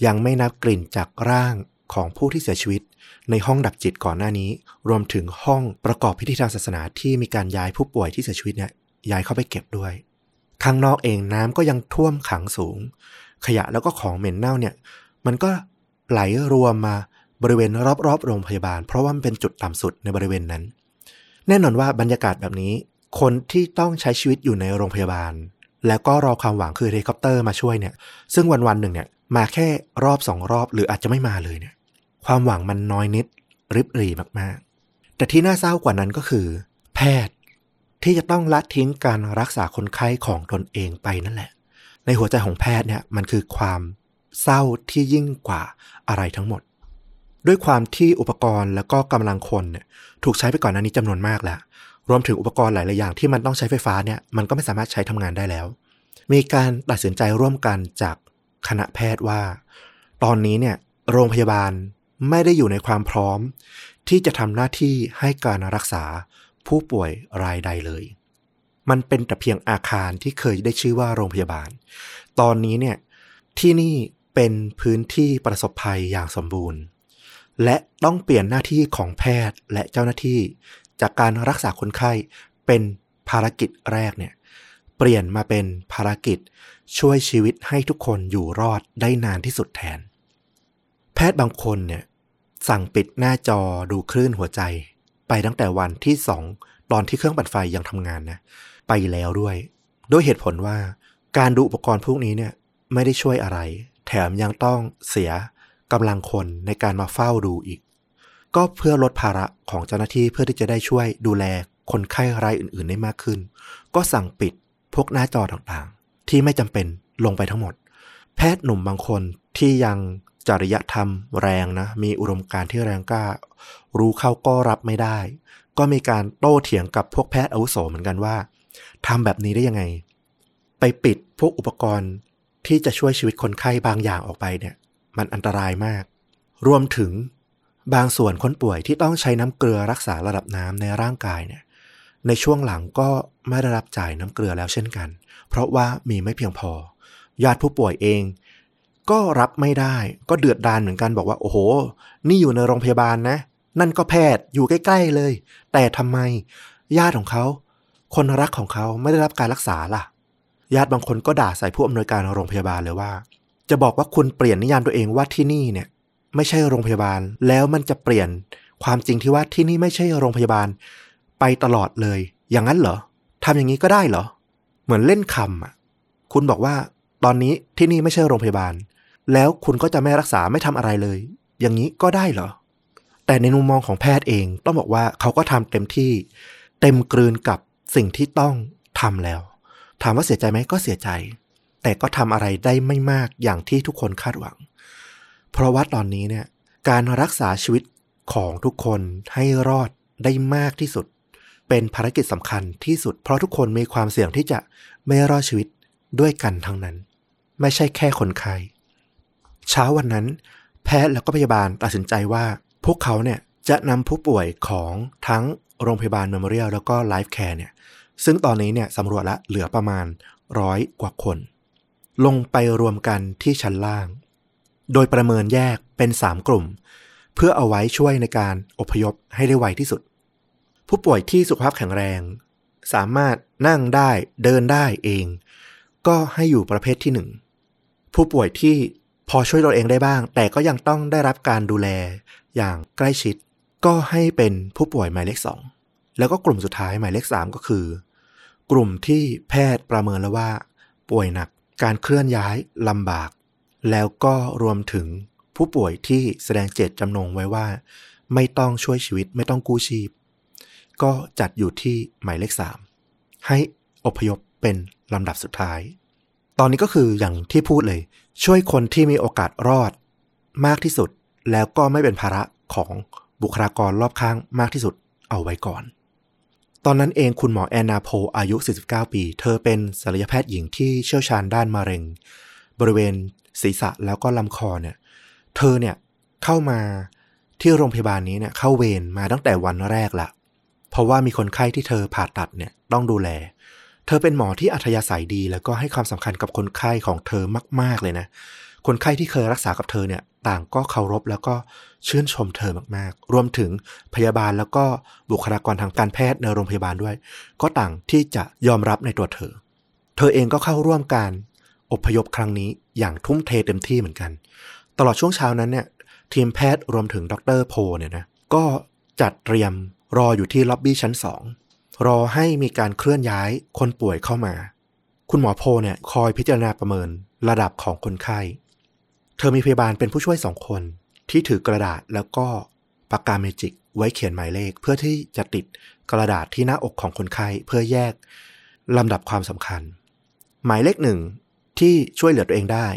ยังไม่นับกลิ่นจากร่างของผู้ที่เสียชีวิต ในห้องดับจิตก่อนหน้านี้ รวมถึงห้องประกอบพิธีทางศาสนาที่มีการย้ายผู้ป่วยที่เสียชีวิตเนี่ยย้ายเข้าไปเก็บด้วย ข้างนอกเองน้ำก็ยังท่วมขังสูง ขยะแล้วก็ของเหม็นเน่าเนี่ย มันก็ไหลรวมมาบริเวณรอบๆโรงพยาบาล เพราะว่ามันเป็นจุดต่ำสุดในบริเวณนั้น แน่นอนว่าบรรยากาศแบบนี้ คนที่ต้องใช้ชีวิตอยู่ในโรงพยาบาล แล้วก็รอความหวังคือเฮลิคอปเตอร์มาช่วยเนี่ย ซึ่งวันวันๆหนึ่งเนี่ยมาแค่รอบสองรอบหรืออาจจะไม่มาเลยเนี่ย ความหวังมันน้อยนิดริบหรี่มากๆ แต่ที่น่าเศร้ากว่านั้นก็คือ แพทย์ที่จะต้องละทิ้งการรักษาคนไข้ของตนเองไปนั่นแหละ ในหัวใจของแพทย์เนี่ยมันคือความเศร้าที่ยิ่งกว่าอะไรทั้งหมด ด้วยความที่อุปกรณ์แล้วก็กำลังคนเนี่ยถูกใช้ไปก่อนหน้านี้จำนวนมากแล้ว รวมถึงอุปกรณ์หลาย ๆ อย่างที่มันต้องใช้ไฟฟ้าเนี่ยมันก็ไม่สามารถใช้ทำงานได้แล้ว มีการตัดสินใจร่วมกันจากคณะแพทย์ว่า ตอนนี้เนี่ยโรงพยาบาลไม่ได้อยู่ในความพร้อม ที่จะทำหน้าที่ให้การรักษาผู้ป่วยรายใดเลย มันเป็นแต่เพียงอาคารที่เคยได้ชื่อว่าโรงพยาบาล ตอนนี้เนี่ยที่นี่เป็นพื้นที่ประสบภัยอย่างสมบูรณ์ และต้องเปลี่ยนหน้าที่ของแพทย์และเจ้าหน้าที่ จากการรักษาคนไข้เป็นภารกิจแรกเนี่ยเปลี่ยนมาเป็นภารกิจช่วยชีวิตให้ทุกคนอยู่รอดได้นานที่สุดแทน แพทย์บางคนเนี่ยสั่งปิดหน้าจอดูคลื่นหัวใจ ไปตั้งแต่วันที่สองตอนที่เครื่องปั่นไฟยังทำงานนะไปแล้วด้วยด้วยเหตุผลว่าการดูอุปกรณ์พวกนี้เนี่ยไม่ได้ช่วยอะไร แถมยังต้องเสียกำลังคนในการมาเฝ้าดูอีก ก็เพื่อลดภาระของเจ้าหน้าที่เพื่อที่จะได้ช่วยดูแลคนไข้รายอื่น ๆ ได้มากขึ้น ก็สั่งปิดพวกหน้าจอต่างๆ ที่ไม่จำเป็นลงไปทั้งหมด แพทย์หนุ่มบางคนที่ยังจริยธรรมแรงนะ มีอุดมการณ์ที่แรงกล้า รู้เข้าก็รับไม่ได้ ก็มีการโต้เถียงกับพวกแพทย์อาวุโสเหมือนกันว่าทำแบบนี้ได้ยังไง ไปปิดพวกอุปกรณ์ที่จะช่วยชีวิตคนไข้บางอย่างออกไปเนี่ย มันอันตรายมาก รวมถึง บางส่วนคนป่วยที่ต้องใช้น้ำเกลือรักษาระดับน้ำในร่างกายเนี่ย ในช่วงหลังก็ไม่ได้รับจ่ายน้ำเกลือแล้วเช่นกัน เพราะว่ามีไม่เพียงพอ ญาติผู้ป่วยเอง ก็รับไม่ได้ก็เดือดดานเหมือนกันบอกว่า โอ้โห นี่อยู่ในโรงพยาบาลนะ นั่นก็แพทย์อยู่ใกล้ ๆเลย แต่ทำไม ญาติของเขา คนรักของเขาไม่ได้รับการรักษาล่ะ ญาติบางคนก็ด่าใส่ผู้อำนวยการโรงพยาบาลเลยว่า จะบอกว่าคุณเปลี่ยนนิยามตัวเองว่าที่นี่เนี่ย ไม่ใช่โรงพยาบาล แล้วมันจะเปลี่ยนความจริงที่ว่าที่นี่ไม่ใช่โรงพยาบาล ไปตลอดเลย อย่างนั้นเหรอทำอย่างนี้ก็ได้เหรอ เหมือนเล่นคำอะ คุณบอกว่า ตอนนี้ที่นี่ไม่ใช่โรงพยาบาล แล้วคุณก็จะไม่รักษาไม่ทำอะไรเลย อย่างนี้ก็ได้เหรอ แต่ในมุมมองของแพทย์เองต้องบอกว่าเขาก็ทำเต็มที่ เต็มกลืนกับสิ่งที่ต้องทำแล้ว ถามว่าเสียใจไหมก็เสียใจ แต่ก็ทำอะไรได้ไม่มากอย่างที่ทุกคนคาดหวัง เพราะว่าตอนนี้เนี่ยการรักษาชีวิตของทุกคนให้รอดได้มากที่สุด เป็นภารกิจสำคัญที่สุด เพราะทุกคนมีความเสี่ยงที่จะไม่รอดชีวิตด้วยกันทั้งนั้น ไม่ใช่แค่คนไข้เช้าวันนั้น แพทย์แล้วก็พยาบาลตัดสินใจว่า พวกเขาเนี่ยจะนำผู้ป่วยของทั้งโรงพยาบาล Memorial แล้วก็ Life Care เนี่ยซึ่งตอนนี้เนี่ยสำรวจละเหลือประมาณร้อยกว่าคน ลงไปรวมกันที่ชั้นล่าง โดยประเมินแยกเป็น 3 กลุ่ม เพื่อเอาไว้ช่วยในการอพยพให้ได้ไวที่สุด ผู้ป่วยที่สุขภาพแข็งแรง สามารถนั่งได้เดินได้เอง ก็ให้อยู่ประเภทที่หนึ่งผู้ป่วยที่พอช่วยตัวเองได้บ้าง แต่ก็ยังต้องได้รับการดูแลอย่างใกล้ชิด ก็ให้เป็นผู้ป่วยหมายเลขสองแล้วก็กลุ่มสุดท้ายหมายเลขสามก็คือ กลุ่มที่แพทย์ประเมินแล้วว่า ป่วยหนักการเคลื่อนย้ายลำบาก แล้วก็รวมถึงผู้ป่วยที่แสดงเจตจำนงไว้ว่า ไม่ต้องช่วยชีวิตไม่ต้องกู้ชีพ ก็จัดอยู่ที่หมายเลขสามให้อพยพเป็นลำดับสุดท้าย ตอนนี้ก็คืออย่างที่พูดเลย ช่วยคนที่มีโอกาสรอดมากที่สุด แล้วก็ไม่เป็นภาระของบุคลากรรอบข้างมากที่สุดเอาไว้ก่อน ตอนนั้นเองคุณหมอแอนนาโพอายุ 49 ปี เธอเป็นศัลยแพทย์หญิงที่เชี่ยวชาญด้านมะเร็ง บริเวณ ศีรษะแล้วก็ลำคอเนี่ย เธอเนี่ยเข้ามาที่โรงพยาบาลนี้เนี่ยเข้าเวรมาตั้งแต่วันแรกละเพราะว่ามีคนไข้ที่เธอผ่าตัดเนี่ยต้องดูแล เธอเป็นหมอที่อัธยาศัยดี แล้วก็ให้ความสำคัญกับคนไข้ของเธอมาก ๆเลยนะ คนไข้ที่เคยรักษากับเธอเนี่ย ต่างก็เคารพแล้วก็ชื่นชมเธอมากๆ รวมถึงพยาบาลแล้วก็บุคลากรทางการแพทย์ในโรงพยาบาลด้วย ก็ต่างที่จะยอมรับในตัวเธอ เธอเองก็เข้าร่วมการ อพยพครั้งนี้อย่างทุ่มเทเต็มที่เหมือนกัน ตลอดช่วงเช้านั้นเนี่ยทีมแพทย์รวมถึงดรโพเนี่ยนะก็จัดเตรียมรออยู่ที่ล็อบบี้ชั้นสองรอให้มีการเคลื่อนย้ายคนป่วยเข้ามา คุณหมอโพเนี่ยคอยพิจารณาประเมินระดับของคนไข้ เธอมีพยาบาลเป็นผู้ช่วยสองคน ที่ถือกระดาษแล้วก็ปากกาเมจิกไว้เขียนหมายเลข เพื่อที่จะติดกระดาษที่หน้าอกของคนไข้เพื่อแยกลำดับความสำคัญ หมายเลขหนึ่ง ที่ช่วยเหลือตัวเองได้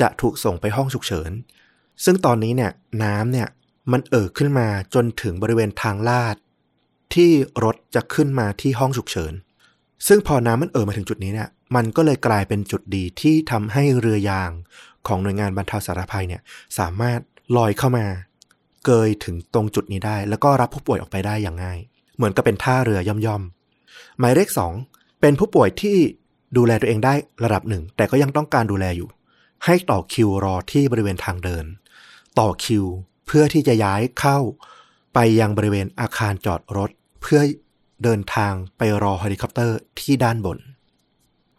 จะถูกส่งไปห้องฉุกเฉิน ซึ่งตอนนี้เนี่ยน้ำเนี่ยมันเอ่อขึ้นมาจนถึงบริเวณทางลาด ที่รถจะขึ้นมาที่ห้องฉุกเฉิน ซึ่งพอน้ำมันเอ่อมาถึงจุดนี้เนี่ยมันก็เลยกลายเป็นจุดดีที่ทำให้เรือยางของหน่วยงานบรรเทาสาธารณภัยเนี่ยสามารถลอยเข้ามา เกยถึงตรงจุดนี้ได้ แล้วก็รับผู้ป่วยออกไปได้อย่างง่าย เหมือนกับเป็นท่าเรือย่อมๆหมายเลขสองเป็นผู้ป่วยที่ ดูแลตัวเองได้ระดับหนึ่ง แต่ก็ยังต้องการดูแลอยู่ ให้ต่อคิวรอที่บริเวณทางเดิน ต่อคิวเพื่อที่จะย้ายเข้า ไปยังบริเวณอาคารจอดรถ เพื่อเดินทางไปรอเฮลิคอปเตอร์ที่ด้านบน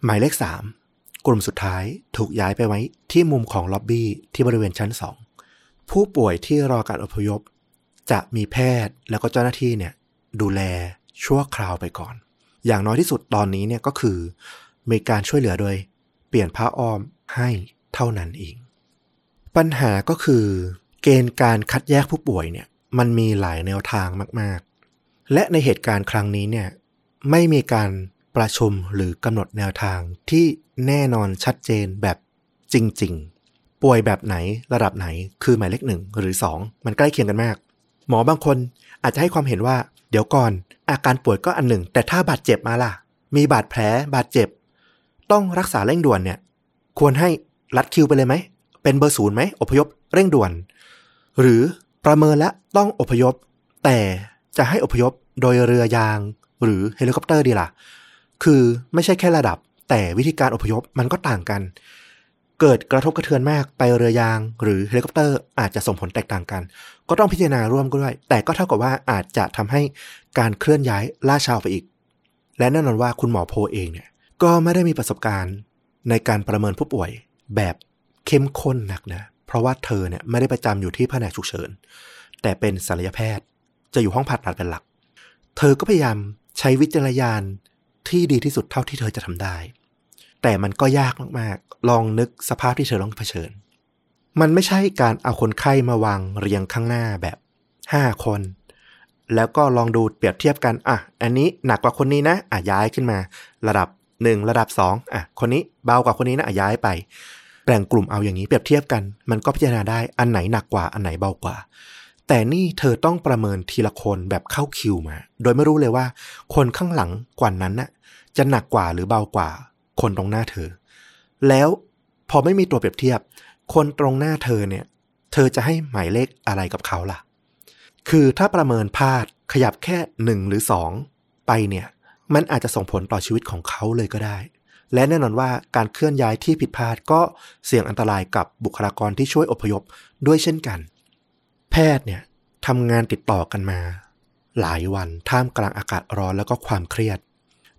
หมายเลข3กลุ่มสุดท้ายถูกย้ายไปไว้ที่มุมของล็อบบี้ที่บริเวณชั้น2ผู้ป่วยที่รอการอพยพ จะมีแพทย์แล้วก็เจ้าหน้าที่เนี่ยดูแลชั่วคราวไปก่อน อย่างน้อยที่สุดตอนนี้เนี่ยก็คือ มีการช่วยเหลือโดย เปลี่ยนผ้าอ้อมให้เท่านั้นเอง ปัญหาก็คือ เกณฑ์การคัดแยกผู้ป่วยเนี่ยมันมีหลายแนวทางมาก ๆ และในเหตุการณ์ครั้งนี้เนี่ยไม่มีการประชุมหรือกำหนดแนวทางที่แน่นอนชัดเจนแบบจริง ๆ ป่วยแบบไหนระดับไหนคือหมายเลขหนึ่งหรือสองมันใกล้เคียงกันมาก หมอบางคนอาจจะให้ความเห็นว่า เดี๋ยวก่อน อาการป่วยก็อันหนึ่ง แต่ถ้าบาดเจ็บมาล่ะ มีบาดแผลบาดเจ็บ ต้องรักษาเร่งด่วนเนี่ย ควรให้ลัดคิวไปเลยไหม เป็นเบอร์ศูนย์ไหมอพยพเร่งด่วน หรือประเมินและต้องอพยพ แต่จะให้อพยพโดยเรือยางหรือเฮลิคอปเตอร์ดีล่ะ คือไม่ใช่แค่ระดับ แต่วิธีการอพยพมันก็ต่างกัน เกิดกระทบกระเทือนมากไปเรือยาง หรือเฮลิคอปเตอร์อาจจะส่งผลแตกต่างกัน ก็ต้องพิจารณาร่วมกันด้วย แต่ก็เท่ากับว่าอาจจะทำให้การเคลื่อนย้ายล่าช้าไปอีก และแน่นอนว่าคุณหมอโพเองเนี่ย ก็ไม่ได้มีประสบการณ์ในการประเมินผู้ป่วยแบบเข้มข้นหนักนะ เพราะว่าเธอเนี่ยไม่ได้ประจำอยู่ที่แผนกฉุกเฉิน แต่เป็นศัลยแพทย์ จะอยู่ห้องผ่าตัดเป็นหลัก เธอก็พยายามใช้วิจารณญาณที่ดีที่สุดเท่าที่เธอจะทำได้ แต่มันก็ยากมากๆ ลองนึกสภาพที่เธอต้องเผชิญ มันไม่ใช่การเอาคนไข้มาวางเรียงข้างหน้าแบบ5คน แล้วก็ลองดูเปรียบเทียบกัน อะ อันนี้หนักกว่าคนนี้นะ อะย้ายขึ้นมา ระดับ 1 ระดับ 2อะคนนี้เบากว่าคนนี้นะอะย้ายไป แบ่งกลุ่มเอาอย่างนี้เปรียบเทียบกัน มันก็พิจารณาได้อันไหนหนักกว่าอันไหนเบากว่า แต่นี่เธอต้องประเมินทีละคนแบบเข้าคิวมา โดยไม่รู้เลยว่า คนข้างหลังกว่านั้นน่ะจะหนักกว่าหรือเบากว่า คนตรงหน้าเธอ แล้วพอไม่มีตัวเปรียบเทียบ คนตรงหน้าเธอเนี่ย เธอจะให้หมายเลขอะไรกับเขาล่ะ คือถ้าประเมินพลาดขยับแค่หนึ่งหรือสองไปเนี่ย มันอาจจะส่งผลต่อชีวิตของเขาเลยก็ได้ และแน่นอนว่าการเคลื่อนย้ายที่ผิดพลาดก็เสี่ยงอันตรายกับบุคลากรที่ช่วยอพยพด้วยเช่นกัน แพทย์เนี่ยทำงานติดต่อกันมา หลายวันท่ามกลางอากาศร้อนแล้วก็ความเครียด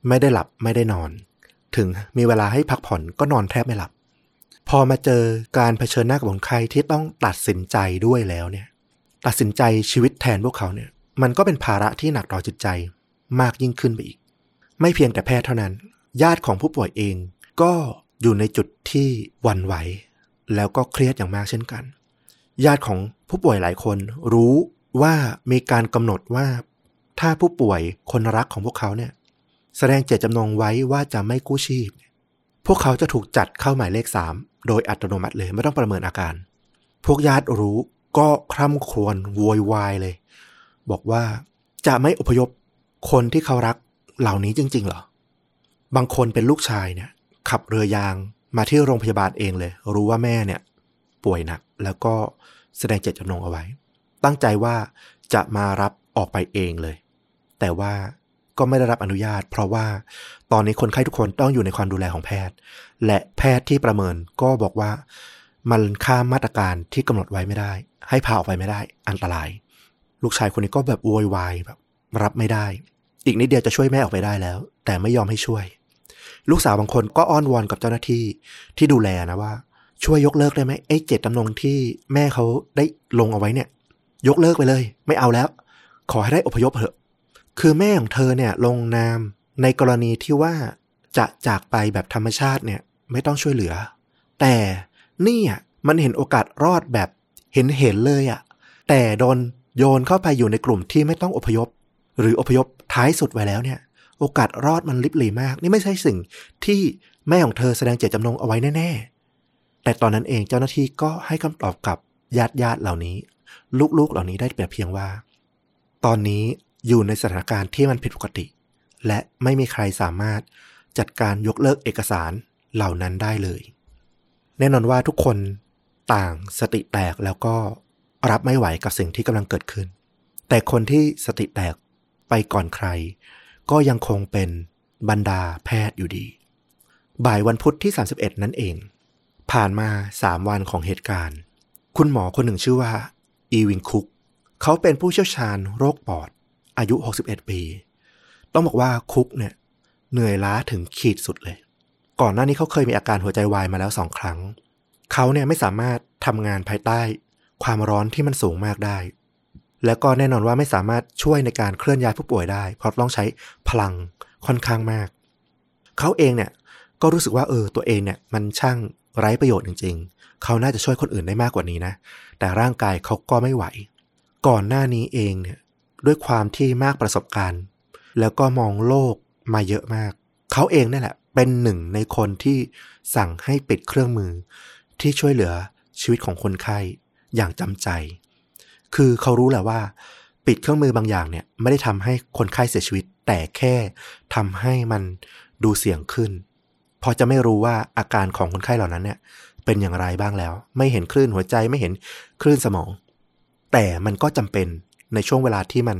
ไม่ได้หลับไม่ได้นอน ถึงมีเวลาให้พักผ่อนก็นอนแทบไม่หลับ พอมาเจอการเผชิญหน้ากับคนไข้ที่ต้องตัดสินใจด้วยแล้วเนี่ย ตัดสินใจชีวิตแทนพวกเขาเนี่ย มันก็เป็นภาระที่หนักต่อจิตใจมากยิ่งขึ้นไปอีก ไม่เพียงแต่แพทย์เท่านั้น ญาติของผู้ป่วยเอง ก็อยู่ในจุดที่หวั่นไหว แล้วก็เครียดอย่างมากเช่นกัน ญาติของผู้ป่วยหลายคนรู้ว่ามีการกำหนดว่า ถ้าผู้ป่วยคนรักของพวกเขาเนี่ย แสดงเจตจำนงไว้ว่าจะไม่กู้ชีพ พวกเขาจะถูกจัดเข้าหมายเลขสามโดยอัตโนมัติเลยไม่ต้องประเมินอาการ พวกญาติรู้ก็คร่ำครวญโวยวายเลย บอกว่าจะไม่อพยพคนที่เขารัก เหล่านี้จริง ๆ เหรอ บางคนเป็นลูกชายเนี่ย ขับเรือยางมาที่โรงพยาบาลเองเลย รู้ว่าแม่เนี่ย ป่วยหนักแล้วก็แสดงเจตจำนงเอาไว้ ตั้งใจว่าจะมารับออกไปเองเลย แต่ว่าก็ไม่ได้รับอนุญาต เพราะว่าตอนนี้คนไข้ทุกคนต้องอยู่ในความดูแลของแพทย์ และแพทย์ที่ประเมินก็บอกว่ามันข้ามมาตรการที่กำหนดไว้ไม่ได้ ให้พาออกไปไม่ได้ อันตราย ลูกชายคนนี้ก็แบบโวยวายแบบ รับไม่ได้ อีกนิดเดียวจะช่วยแม่ออกไปได้แล้ว แต่ไม่ยอมให้ช่วย ลูกสาวบางคนก็อ้อนวอนกับเจ้าหน้าที่ที่ดูแลนะว่า ช่วยยกเลิกได้ไหมไอ้เจตจำนงที่แม่เขาได้ลงเอาไว้เนี่ย ยกเลิกไปเลย ไม่เอาแล้ว ขอให้ได้อพยพเถอะ คือแม่ของเธอเนี่ยลงนามในกรณีที่ว่าจะจากไปแบบธรรมชาติเนี่ย ไม่ต้องช่วยเหลือ แต่นี่อะมันเห็นโอกาสรอดแบบเห็นเห็นเลยอะแต่โดนโยนเข้าไปอยู่ในกลุ่มที่ไม่ต้องอพยพ หรืออพยพท้ายสุดไว้แล้วเนี่ย โอกาสรอดมันลิบหลีมาก นี่ไม่ใช่สิ่งที่แม่ของเธอแสดงเจตจำนงเอาไว้แน่ ๆ แต่ตอนนั้นเองเจ้าหน้าที่ก็ให้คำตอบกับญาติญาติเหล่านี้ ลูกๆเหล่านี้ได้แต่เพียงว่า ตอนนี้อยู่ในสถานการณ์ที่มันผิดปกติ และไม่มีใครสามารถจัดการยกเลิกเอกสารเหล่านั้นได้เลย แน่นอนว่าทุกคนต่างสติแตกแล้วก็รับไม่ไหวกับสิ่งที่กำลังเกิดขึ้น แต่คนที่สติแตก ไปก่อนใคร ก็ยังคงเป็นบรรดาแพทย์อยู่ดี บ่ายวันพุธที่ 31 นั่นเอง ผ่านมา3วันของเหตุการณ์ คุณหมอคนหนึ่งชื่อว่า อีวินคุก เขาเป็นผู้เชี่ยวชาญโรคปอด อายุ 61 ปี ต้องบอกว่าคุกเนี่ยเหนื่อยล้าถึงขีดสุดเลย ก่อนหน้านี้เขาเคยมีอาการหัวใจวายมาแล้วสองครั้ง เขาเนี่ยไม่สามารถทำงานภายใต้ ความร้อนที่มันสูงมากได้ แล้วก็แน่นอนว่าไม่สามารถช่วยในการเคลื่อนย้ายผู้ป่วยได้ เพราะต้องใช้พลังค่อนข้างมาก เขาเองเนี่ยก็รู้สึกว่าเออตัวเองเนี่ยมันช่างไร้ประโยชน์จริง ๆ เขาน่าจะช่วยคนอื่นได้มากกว่านี้นะ แต่ร่างกายเขาก็ไม่ไหว ก่อนหน้านี้เองเนี่ยด้วยความที่มากประสบการณ์ แล้วก็มองโลกมาเยอะมาก เขาเองนั่แหละเป็นหนึ่งในคนที่สั่งให้ปิดเครื่องมือ ที่ช่วยเหลือชีวิตของคนไข้อย่างจำใจ คือเขารู้แหละว่า ปิดเครื่องมือบางอย่างเนี่ยไม่ได้ทำให้คนไข้เสียชีวิต แต่แค่ทำให้มันดูเสี่ยงขึ้น พอจะไม่รู้ว่าอาการของคนไข้เหล่านั้นเนี่ย เป็นอย่างไรบ้างแล้ว ไม่เห็นคลื่นหัวใจไม่เห็นคลื่นสมอง แต่มันก็จำเป็นในช่วงเวลาที่มัน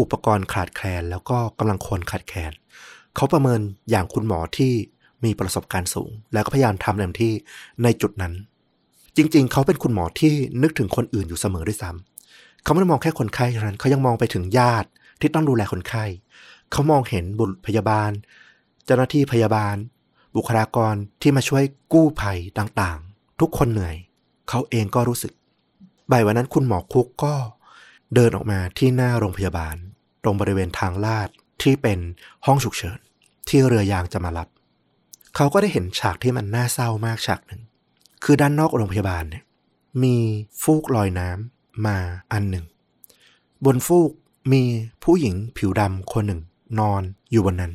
อุปกรณ์ขาดแคลน แล้วก็กำลังคนขาดแคลนเขาประเมินอย่างคุณหมอที่มีประสบการณ์สูง แล้วก็พยายามทำเต็มที่ในจุดนั้น จริง ๆ เขาเป็นคุณหมอที่นึกถึงคนอื่นอยู่เสมอด้วยซ้ำ เขาไม่ได้มองแค่คนไข้เท่านั้นเขายังมองไปถึงญาติที่ต้องดูแลคนไข้ เขามองเห็นบุรุษพยาบาล เจ้าหน้าที่พยาบาล บุคลากรที่มาช่วยกู้ภัยต่างๆ ทุกคนเหนื่อย เขาเองก็รู้สึก บ่ายวันนั้นคุณหมอคุกก็เดินออกมาที่หน้าโรงพยาบาล ตรงบริเวณทางลาดที่เป็นห้องฉุกเฉิน ที่เรือยางจะมารับ เขาก็ได้เห็นฉากที่มันน่าเศร้ามากฉากหนึ่ง คือด้านนอกโรงพยาบาลเนี่ยมีฟูกลอยน้ำ มาอันหนึ่ง บนฟูกมีผู้หญิงผิวดำคนหนึ่งนอนอยู่บนนั้น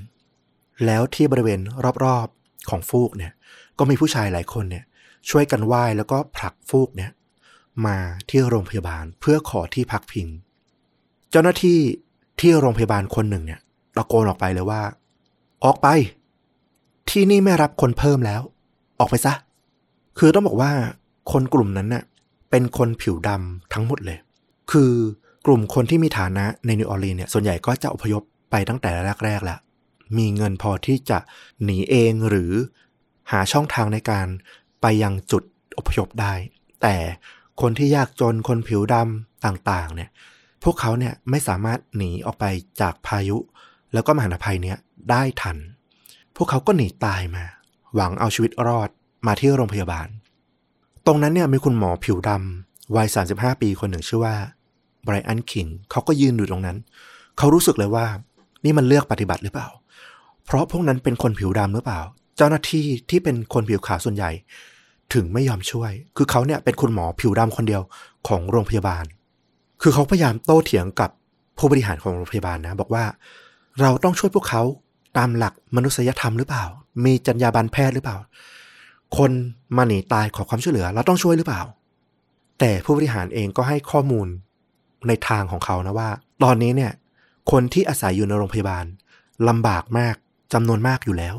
แล้วที่บริเวณรอบๆของฟูกเนี่ย ก็มีผู้ชายหลายคนเนี่ย ช่วยกันไหว้แล้วก็ผลักฟูกเนี่ย มาที่โรงพยาบาลเพื่อขอที่พักพิง เจ้าหน้าที่ที่โรงพยาบาลคนหนึ่งเนี่ยตะโกนออกไปเลยว่า ออกไป ที่นี่ไม่รับคนเพิ่มแล้ว ออกไปซะ คือต้องบอกว่าคนกลุ่มนั้นน่ะ เป็นคนผิวดำทั้งหมดเลย คือกลุ่มคนที่มีฐานะในนิวออร์ลีนเนี่ย ส่วนใหญ่ก็จะอพยพไปตั้งแต่แรกๆแล้ว มีเงินพอที่จะหนีเองหรือหาช่องทางในการไปยังจุดอพยพได้ แต่คนที่ยากจนคนผิวดำต่างๆ เนี่ย พวกเขาเนี่ยไม่สามารถหนีออกไปจากพายุ แล้วก็มหาภัยเนี้ยได้ทัน พวกเขาก็หนีตายมา หวังเอาชีวิตรอดมาที่โรงพยาบาล ตรงนั้นเนี่ยมีคุณหมอผิวดำวัย 35 ปีคนหนึ่งชื่อว่าไบรอันคิงเขาก็ยืนอยู่ตรงนั้น เขารู้สึกเลยว่า นี่มันเลือกปฏิบัติหรือเปล่า เพราะพวกนั้นเป็นคนผิวดำหรือเปล่า เจ้าหน้าที่ที่เป็นคนผิวขาวส่วนใหญ่ ถึงไม่ยอมช่วย คือเขาเนี่ยเป็นคุณหมอผิวดำคนเดียวของโรงพยาบาล คือเขาพยายามโต้เถียงกับผู้บริหารของโรงพยาบาลนะ บอกว่า เราต้องช่วยพวกเขาตามหลักมนุษยธรรมหรือเปล่า มีจรรยาบรรณแพทย์หรือเปล่า คนมาหนีตายขอความช่วยเหลือเราต้องช่วยหรือเปล่า แต่ผู้บริหารเองก็ให้ข้อมูลในทางของเขานะว่า ตอนนี้เนี่ยคนที่อาศัยอยู่ในโรงพยาบาลลำบากมากจำนวนมากอยู่แล้ว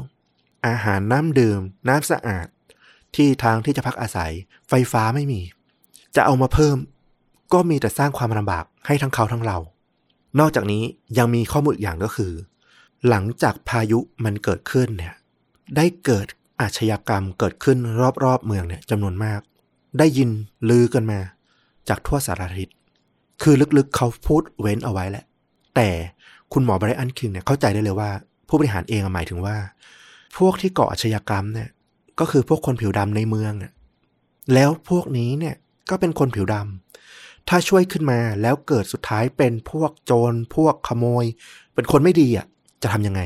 อาหารน้ำดื่ม น้ำสะอาด ที่ทางที่จะพักอาศัย ไฟฟ้าไม่มี จะเอามาเพิ่ม ก็มีแต่สร้างความลำบากให้ทั้งเขาทั้งเรา นอกจากนี้ยังมีข้อมูลอีกอย่างก็คือ หลังจากพายุมันเกิดขึ้นเนี่ยได้เกิด อาชญากรรมเกิดขึ้นรอบๆเมืองเนี่ยจำนวนมาก ได้ยินลือกันมา จากทั่วสารทิศคือลึกๆเขาพูดเว้นเอาไว้แหละ แต่คุณหมอไบรอันคิงเนี่ยเข้าใจได้เลยว่า ผู้บริหารเองหมายถึงว่า พวกที่ก่ออาชญากรรมเนี่ยก็คือพวกคนผิวดำในเมืองเนี่ยแล้วพวกนี้เนี่ยก็เป็นคนผิวดำถ้าช่วยขึ้นมาแล้วเกิดสุดท้ายเป็นพวกโจรพวกขโมย เป็นคนไม่ดีอะจะทำยังไง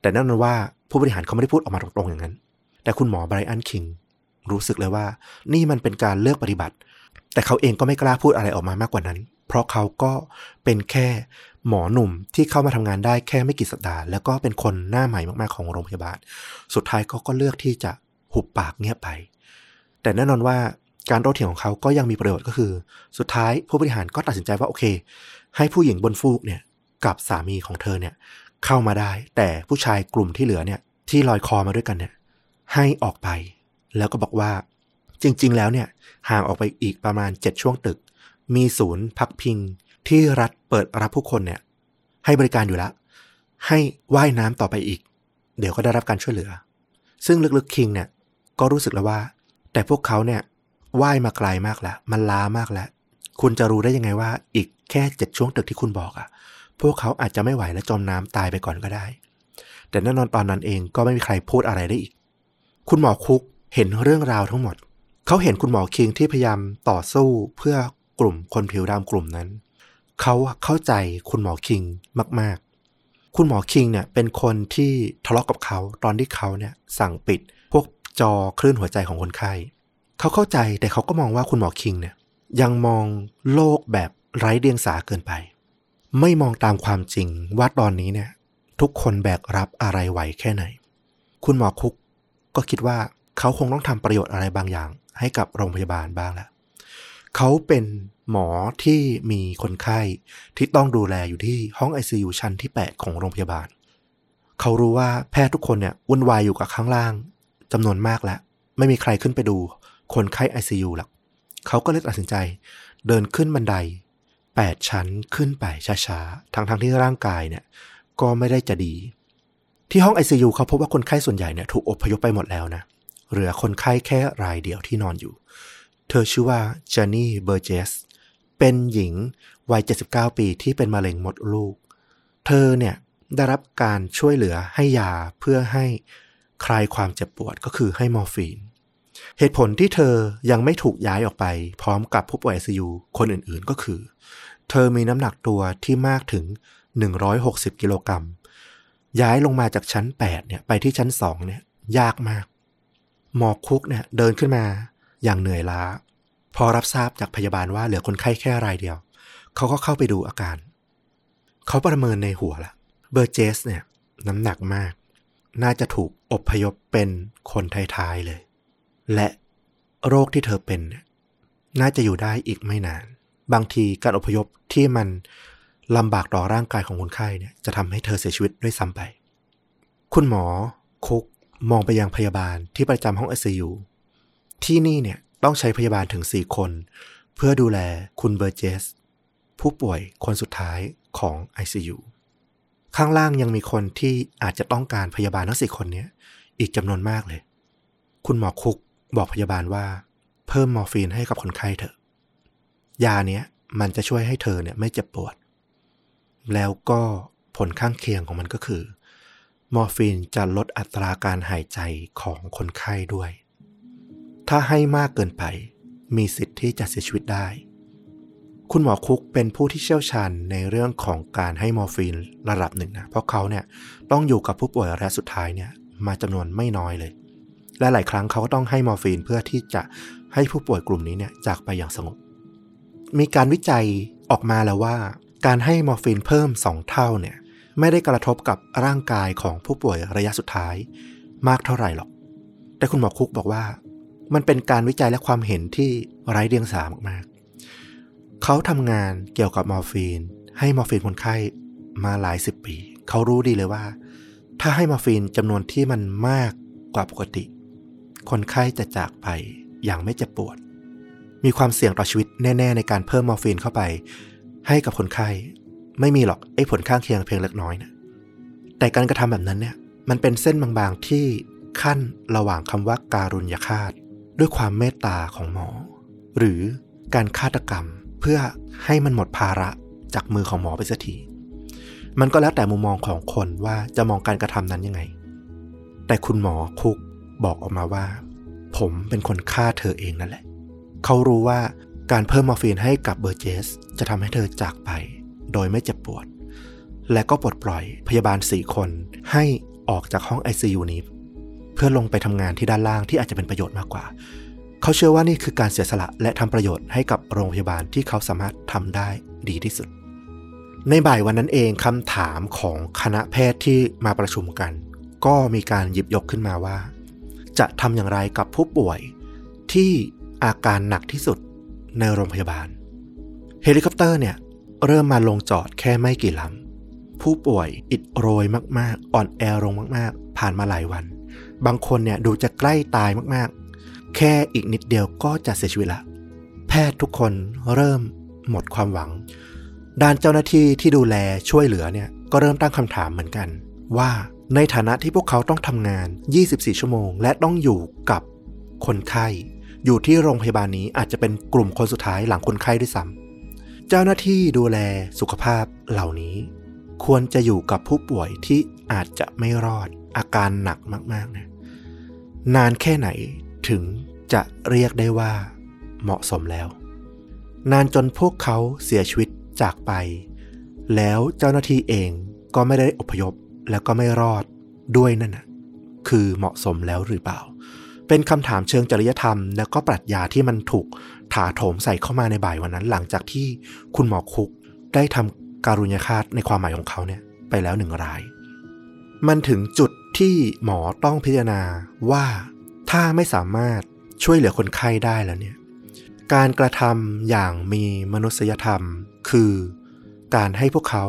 แต่นั่นนั้นว่าผู้บริหารเขาไม่ได้พูดออกมาตรงๆอย่างนั้น แต่คุณหมอไบรอันคิงรู้สึกเลยว่า นี่มันเป็นการเลือกปฏิบัติ แต่เขาเองก็ไม่กล้าพูดอะไรออกมามากกว่านั้น เพราะเขาก็เป็นแค่หมอหนุ่มที่เข้ามาทำงานได้แค่ไม่กี่สัปดาห์แล้วก็เป็นคนหน้าใหม่มากๆของโรงพยาบาล สุดท้ายเขาก็เลือกที่จะหุบปากเงียบไป แต่แน่นอนว่าการโต้เถียงของเขาก็ยังมีประโยชน์ก็คือ สุดท้ายผู้บริหารก็ตัดสินใจว่าโอเค ให้ผู้หญิงบนฟูกเนี่ยกับสามีของเธอเนี่ยเข้ามาได้ แต่ผู้ชายกลุ่มที่เหลือเนี่ยที่ลอยคอมาด้วยกันเนี่ย ให้ออกไป แล้วก็บอกว่า จริง ๆ แล้วเนี่ย ห่างออกไปอีกประมาณ7ช่วงตึก มีศูนย์พักพิง ที่รัฐเปิดรับผู้คนเนี่ย ให้บริการอยู่แล้วให้ว่ายน้ำต่อไปอีก เดี๋ยวก็ได้รับการช่วยเหลือ ซึ่งลึกๆคิงเนี่ย ก็รู้สึกแล้วว่า แต่พวกเขาเนี่ยว่ายมาไกลมากแล้ว มันล้ามากแล้ว คุณจะรู้ได้ยังไงว่า อีกแค่เจ็ดช่วงตึกที่คุณบอกอะ่ะ พวกเขาอาจจะไม่ไหวและจมน้ำตายไปก่อนก็ได้ แต่แน่นอนตอนนั้นเองก็ไม่มีใครพูดอะไรได้อีก คุณหมอคุกเห็นเรื่องราวทั้งหมด เขาเห็นคุณหมอคิงที่พยายามต่อสู้เพื่อกลุ่มคนผิวดำกลุ่มนั้น เขาเข้าใจคุณหมอคิงมาก ๆ คุณหมอคิงเนี่ยเป็นคนที่ทะเลาะกับเขาตอนที่เขาเนี่ยสั่งปิด พวกจอคลื่นหัวใจของคนไข้เขาเข้าใจแต่เขาก็มองว่าคุณหมอคิงเนี่ยยังมองโลกแบบไร้เดียงสาเกินไป ไม่มองตามความจริงว่าตอนนี้เนี่ย ทุกคนแบกรับอะไรไหวแค่ไหน คุณหมอคุก ก็คิดว่าเขาคงต้องทำประโยชน์อะไรบางอย่าง ให้กับโรงพยาบาลบ้างแหล้วเขาเป็นหมอที่มีคนไข้ที่ต้องดูแลอยู่ที่ห้อง ICU ชั้นที่ 8 ของโรงพยาบาล เขารู้ว่าแพทย์ทุกคนเนี่ยวุ่นวายอยู่กับข้างล่างจำนวนมากแล้ว ไม่มีใครขึ้นไปดูคนไข้ ICU หรอกเขาก็เลยตัดสินใจ เดินขึ้นบันได 8 ชั้นขึ้นไปช้าๆ ทั้งๆทที่ร่างกายเนี่ยก็ไม่ได้จะดี ที่ห้อง ICU เขาพบว่าคนไข้ส่วนใหญ่เนี่ยถูกอพยพไปหมดแล้วนะ เหลือคนไข้แค่รายเดียวที่นอนอยู่ เธอชื่อว่าจานี่เบอร์เจส เป็นหญิงวัย 79 ปีที่เป็นมะเร็งมดลูก เธอเนี่ยได้รับการช่วยเหลือให้ยาเพื่อให้คลายความเจ็บปวดก็คือให้มอร์ฟีน เหตุผลที่เธอยังไม่ถูกย้ายออกไป พร้อมกับผู้ป่วย ICU คนอื่นๆก็คือ เธอมีน้ำหนักตัวที่มากถึง 160 กิโลกรัม ย้ายลงมาจากชั้น8เนี่ยไปที่ชั้น2เนี่ยยากมาก หมอคุกเนี่ยเดินขึ้นมาอย่างเหนื่อยล้า พอรับทราบจากพยาบาลว่าเหลือคนไข้แค่รายเดียว เขาก็เข้าไปดูอาการ เขาประเมินในหัวละเบอร์เจสเนี่ยน้ำหนักมาก น่าจะถูกอบพยพเป็นคนท้ายๆเลย และโรคที่เธอเป็นเนี่ยน่าจะอยู่ได้อีกไม่นาน บางทีการอพยพที่มัน ลำบากต่อร่างกายของคนไข้เนี่ยจะทำให้เธอเสียชีวิตด้วยซ้ำไป คุณหมอคุกมองไปยังพยาบาลที่ประจำห้อง ICU ที่นี่เนี่ยต้องใช้พยาบาลถึง4คน เพื่อดูแลคุณเบอร์เจส ผู้ป่วยคนสุดท้ายของ ICU ข้างล่างยังมีคนที่อาจจะต้องการพยาบาลทั้งสี่คนนี้อีกจำนวนมากเลย คุณหมอคุกบอกพยาบาลว่า เพิ่มมอร์ฟีนให้กับคนไข้เถอะ ยาเนี้ยมันจะช่วยให้เธอเนี่ยไม่เจ็บปวด แล้วก็ผลข้างเคียงของมันก็คือ มอร์ฟีนจะลดอัตราการหายใจของคนไข้ด้วย ถ้าให้มากเกินไป มีสิทธิ์ที่จะเสียชีวิตได้ คุณหมอคุกเป็นผู้ที่เชี่ยวชาญในเรื่องของการให้มอร์ฟีนระดับหนึ่งนะ เพราะเขาเนี่ยต้องอยู่กับผู้ป่วยระยะสุดท้ายเนี่ยมาจำนวนไม่น้อยเลย และหลายครั้งเขาก็ต้องให้มอร์ฟีนเพื่อที่จะให้ผู้ป่วยกลุ่มนี้เนี่ยจากไปอย่างสงบ มีการวิจัยออกมาแล้วว่า การให้มอร์ฟีนเพิ่ม 2 เท่าเนี่ยไม่ได้กระทบกับร่างกายของผู้ป่วยระยะสุดท้ายมากเท่าไหร่หรอก แต่คุณหมอคุกบอกว่า มันเป็นการวิจัยและความเห็นที่ไร้เดียงสามากๆ เขาทำงานเกี่ยวกับมอร์ฟีน ให้มอร์ฟีนคนไข้มาหลายสิบปี เขารู้ดีเลยว่า ถ้าให้มอร์ฟีนจำนวนที่มันมากกว่าปกติ คนไข้จะจากไปอย่างไม่เจ็บปวด มีความเสี่ยงต่อชีวิตแน่ ๆ ในการเพิ่มมอร์ฟีนเข้าไป ให้กับคนไข้ ไม่มีหรอกไอ้ผลข้างเคียงเพียงเล็กน้อยนะแต่การกระทำแบบนั้นเนี่ย มันเป็นเส้นบางๆที่ขั้นระหว่างคำว่าการุญยฆาต ด้วยความเมตตาของหมอ หรือการฆาตกรรมเพื่อให้มันหมดภาระจากมือของหมอไปสักทีมันก็แล้วแต่มุมมองของคนว่าจะมองการกระทำนั้นยังไง แต่คุณหมอคุกบอกออกมาว่า ผมเป็นคนฆ่าเธอเองนั่นแหละ เขารู้ว่า การเพิ่มมอร์ฟีนให้กับเบอร์เจส จะทำให้เธอจากไป โดยไม่เจ็บปวด และก็ปลดปล่อยพยาบาลสี่คนให้ออกจากห้อง ICU นี้ เพื่อลงไปทำงานที่ด้านล่างที่อาจจะเป็นประโยชน์มากกว่า เขาเชื่อว่านี่คือการเสียสละและทำประโยชน์ให้กับโรงพยาบาลที่เขาสามารถทำได้ดีที่สุด ในบ่ายวันนั้นเองคำถามของคณะแพทย์ที่มาประชุมกัน ก็มีการหยิบยกขึ้นมาว่า จะทำอย่างไรกับผู้ป่วยที่อาการหนักที่สุด ในโรงพยาบาล เฮลิคอปเตอร์เนี่ย เริ่มมาลงจอดแค่ไม่กี่ลำ ผู้ป่วยอิดโรยมาก ๆ อ่อนแอลงมาก ๆ ผ่านมาหลายวัน บางคนเนี่ยดูจะใกล้ตายมาก ๆ แค่อีกนิดเดียวก็จะเสียชีวิตละ แพทย์ทุกคนเริ่มหมดความหวัง ด้านเจ้าหน้าที่ที่ดูแลช่วยเหลือเนี่ยก็เริ่มตั้งคำถามเหมือนกัน ว่าในฐานะที่พวกเขาต้องทำงาน 24 ชั่วโมง และต้องอยู่กับคนไข้ อยู่ที่โรงพยาบาลนี้อาจจะเป็นกลุ่มคนสุดท้ายหลังคนไข้ด้วยซ้ำเจ้าหน้าที่ดูแลสุขภาพเหล่านี้ ควรจะอยู่กับผู้ป่วยที่อาจจะไม่รอดอาการหนักมากๆนะนานแค่ไหนถึงจะเรียกได้ว่า เหมาะสมแล้ว นานจนพวกเขาเสียชีวิตจากไป แล้วเจ้าหน้าที่เองก็ไม่ได้อพยพแล้วก็ไม่รอดด้วยนั่นนะคือเหมาะสมแล้วหรือเปล่า เป็นคำถามเชิงจริยธรรม แล้วก็ปรัชญาที่มันถูกถาโถมใส่เข้ามาในบ่ายวันนั้น หลังจากที่คุณหมอคุกได้ทำการุญยฆาตในความหมายของเขาเนี่ยไปแล้วหนึ่งราย มันถึงจุดที่หมอต้องพิจารณาว่าถ้าไม่สามารถช่วยเหลือคนไข้ได้แล้วเนี่ยการกระทำอย่างมีมนุษยธรรม คือการให้พวกเขา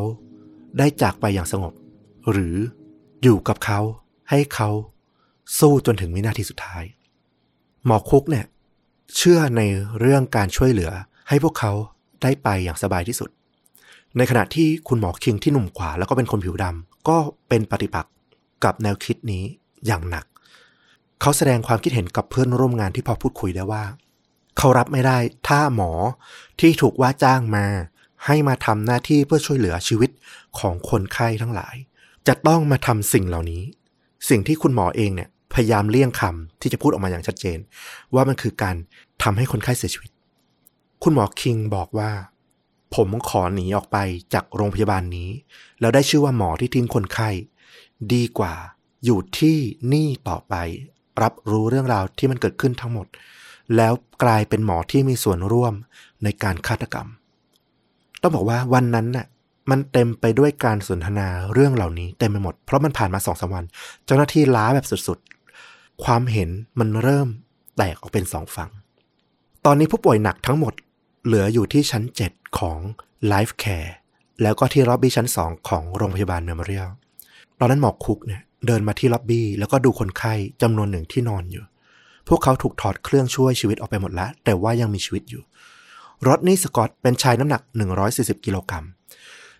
ได้จากไปอย่างสงบ หรืออยู่กับเขาให้เขา สู้จนถึงวินาทีสุดท้าย หมอคุกเนี่ย เชื่อในเรื่องการช่วยเหลือให้พวกเขาได้ไปอย่างสบายที่สุด ในขณะที่คุณหมอคิงที่หนุ่มกว่าแล้วก็เป็นคนผิวดำก็เป็นปฏิปักษ์กับแนวคิดนี้อย่างหนัก เขาแสดงความคิดเห็นกับเพื่อนร่วมงานที่พอพูดคุยได้ว่า เขารับไม่ได้ถ้าหมอที่ถูกว่าจ้างมา ให้มาทำหน้าที่เพื่อช่วยเหลือชีวิตของคนไข้ทั้งหลาย จะต้องมาทำสิ่งเหล่านี้ สิ่งที่คุณหมอเองเนี่ย พยายามเลี่ยงคำที่จะพูดออกมาอย่างชัดเจน ว่ามันคือการทำให้คนไข้เสียชีวิต คุณหมอคิงบอกว่า ผมขอหนีออกไปจากโรงพยาบาลนี้ แล้วได้ชื่อว่าหมอที่ทิ้งคนไข้ ดีกว่าอยู่ที่นี่ต่อไป รับรู้เรื่องราวที่มันเกิดขึ้นทั้งหมด แล้วกลายเป็นหมอที่มีส่วนร่วมในการฆาตกรรม ต้องบอกว่าวันนั้นน่ะมันเต็มไปด้วยการสนทนาเรื่องเหล่านี้เต็มไปหมด เพราะมันผ่านมาสองสาวัน เจ้าหน้าที่ล้าแบบสุด ความเห็นมันเริ่มแตกออกเป็นสองฝั่ง ตอนนี้ผู้ป่วยหนักทั้งหมดเหลืออยู่ที่ชั้น 7 ของ Life Care แล้วก็ที่ล็อบบี้ชั้น 2 ของโรงพยาบาล Memorial ตอนนั้นหมอคุกเนี่ยเดินมาที่ล็อบบี้แล้วก็ดูคนไข้จำนวนหนึ่งที่นอนอยู่ พวกเขาถูกถอดเครื่องช่วยชีวิตออกไปหมดแล้ว แต่ว่ายังมีชีวิตอยู่ Rodney Scott เป็นชายน้ำหนัก 140 กิโลกรัม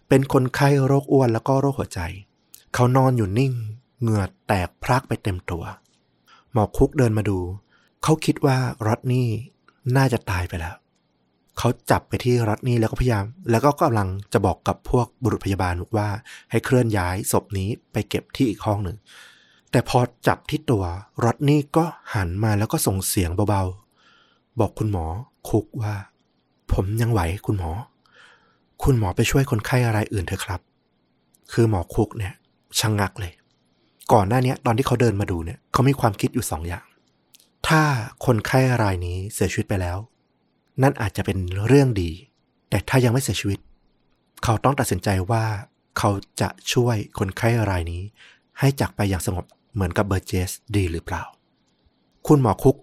เป็นคนไข้โรคอ้วนแล้วก็โรคหัวใจ เขานอนอยู่นิ่ง เหงื่อแตกพลั่กไปเต็มตัว หมอคุกเดินมาดู เขาคิดว่ารอดนี่น่าจะตายไปแล้ว เขาจับไปที่รอดนี่แล้วก็พยายาม แล้วก็กำลังจะบอกกับพวกบุรุษพยาบาลว่า ให้เคลื่อนย้ายศพนี้ไปเก็บที่อีกห้องหนึ่ง แต่พอจับที่ตัวรอดนี่ก็หันมาแล้วก็ส่งเสียงเบาๆ บอกคุณหมอคุกว่า ผมยังไหวคุณหมอ คุณหมอไปช่วยคนไข้อะไรอื่นเถอะครับ คือหมอคุกเนี่ยชะงงักเลย ก่อนหน้านี้ตอนที่เขาเดินมาดูเนี่ยเขามีความคิดอยู่สองอย่าง ถ้าคนไข้รายนี้เสียชีวิตไปแล้ว นั่นอาจจะเป็นเรื่องดี แต่ถ้ายังไม่เสียชีวิต เขาต้องตัดสินใจว่าเขาจะช่วยคนไข้รายนี้ ให้จากไปอย่างสงบเหมือนกับเบอร์เจสดีหรือเปล่า คุณหมอคุก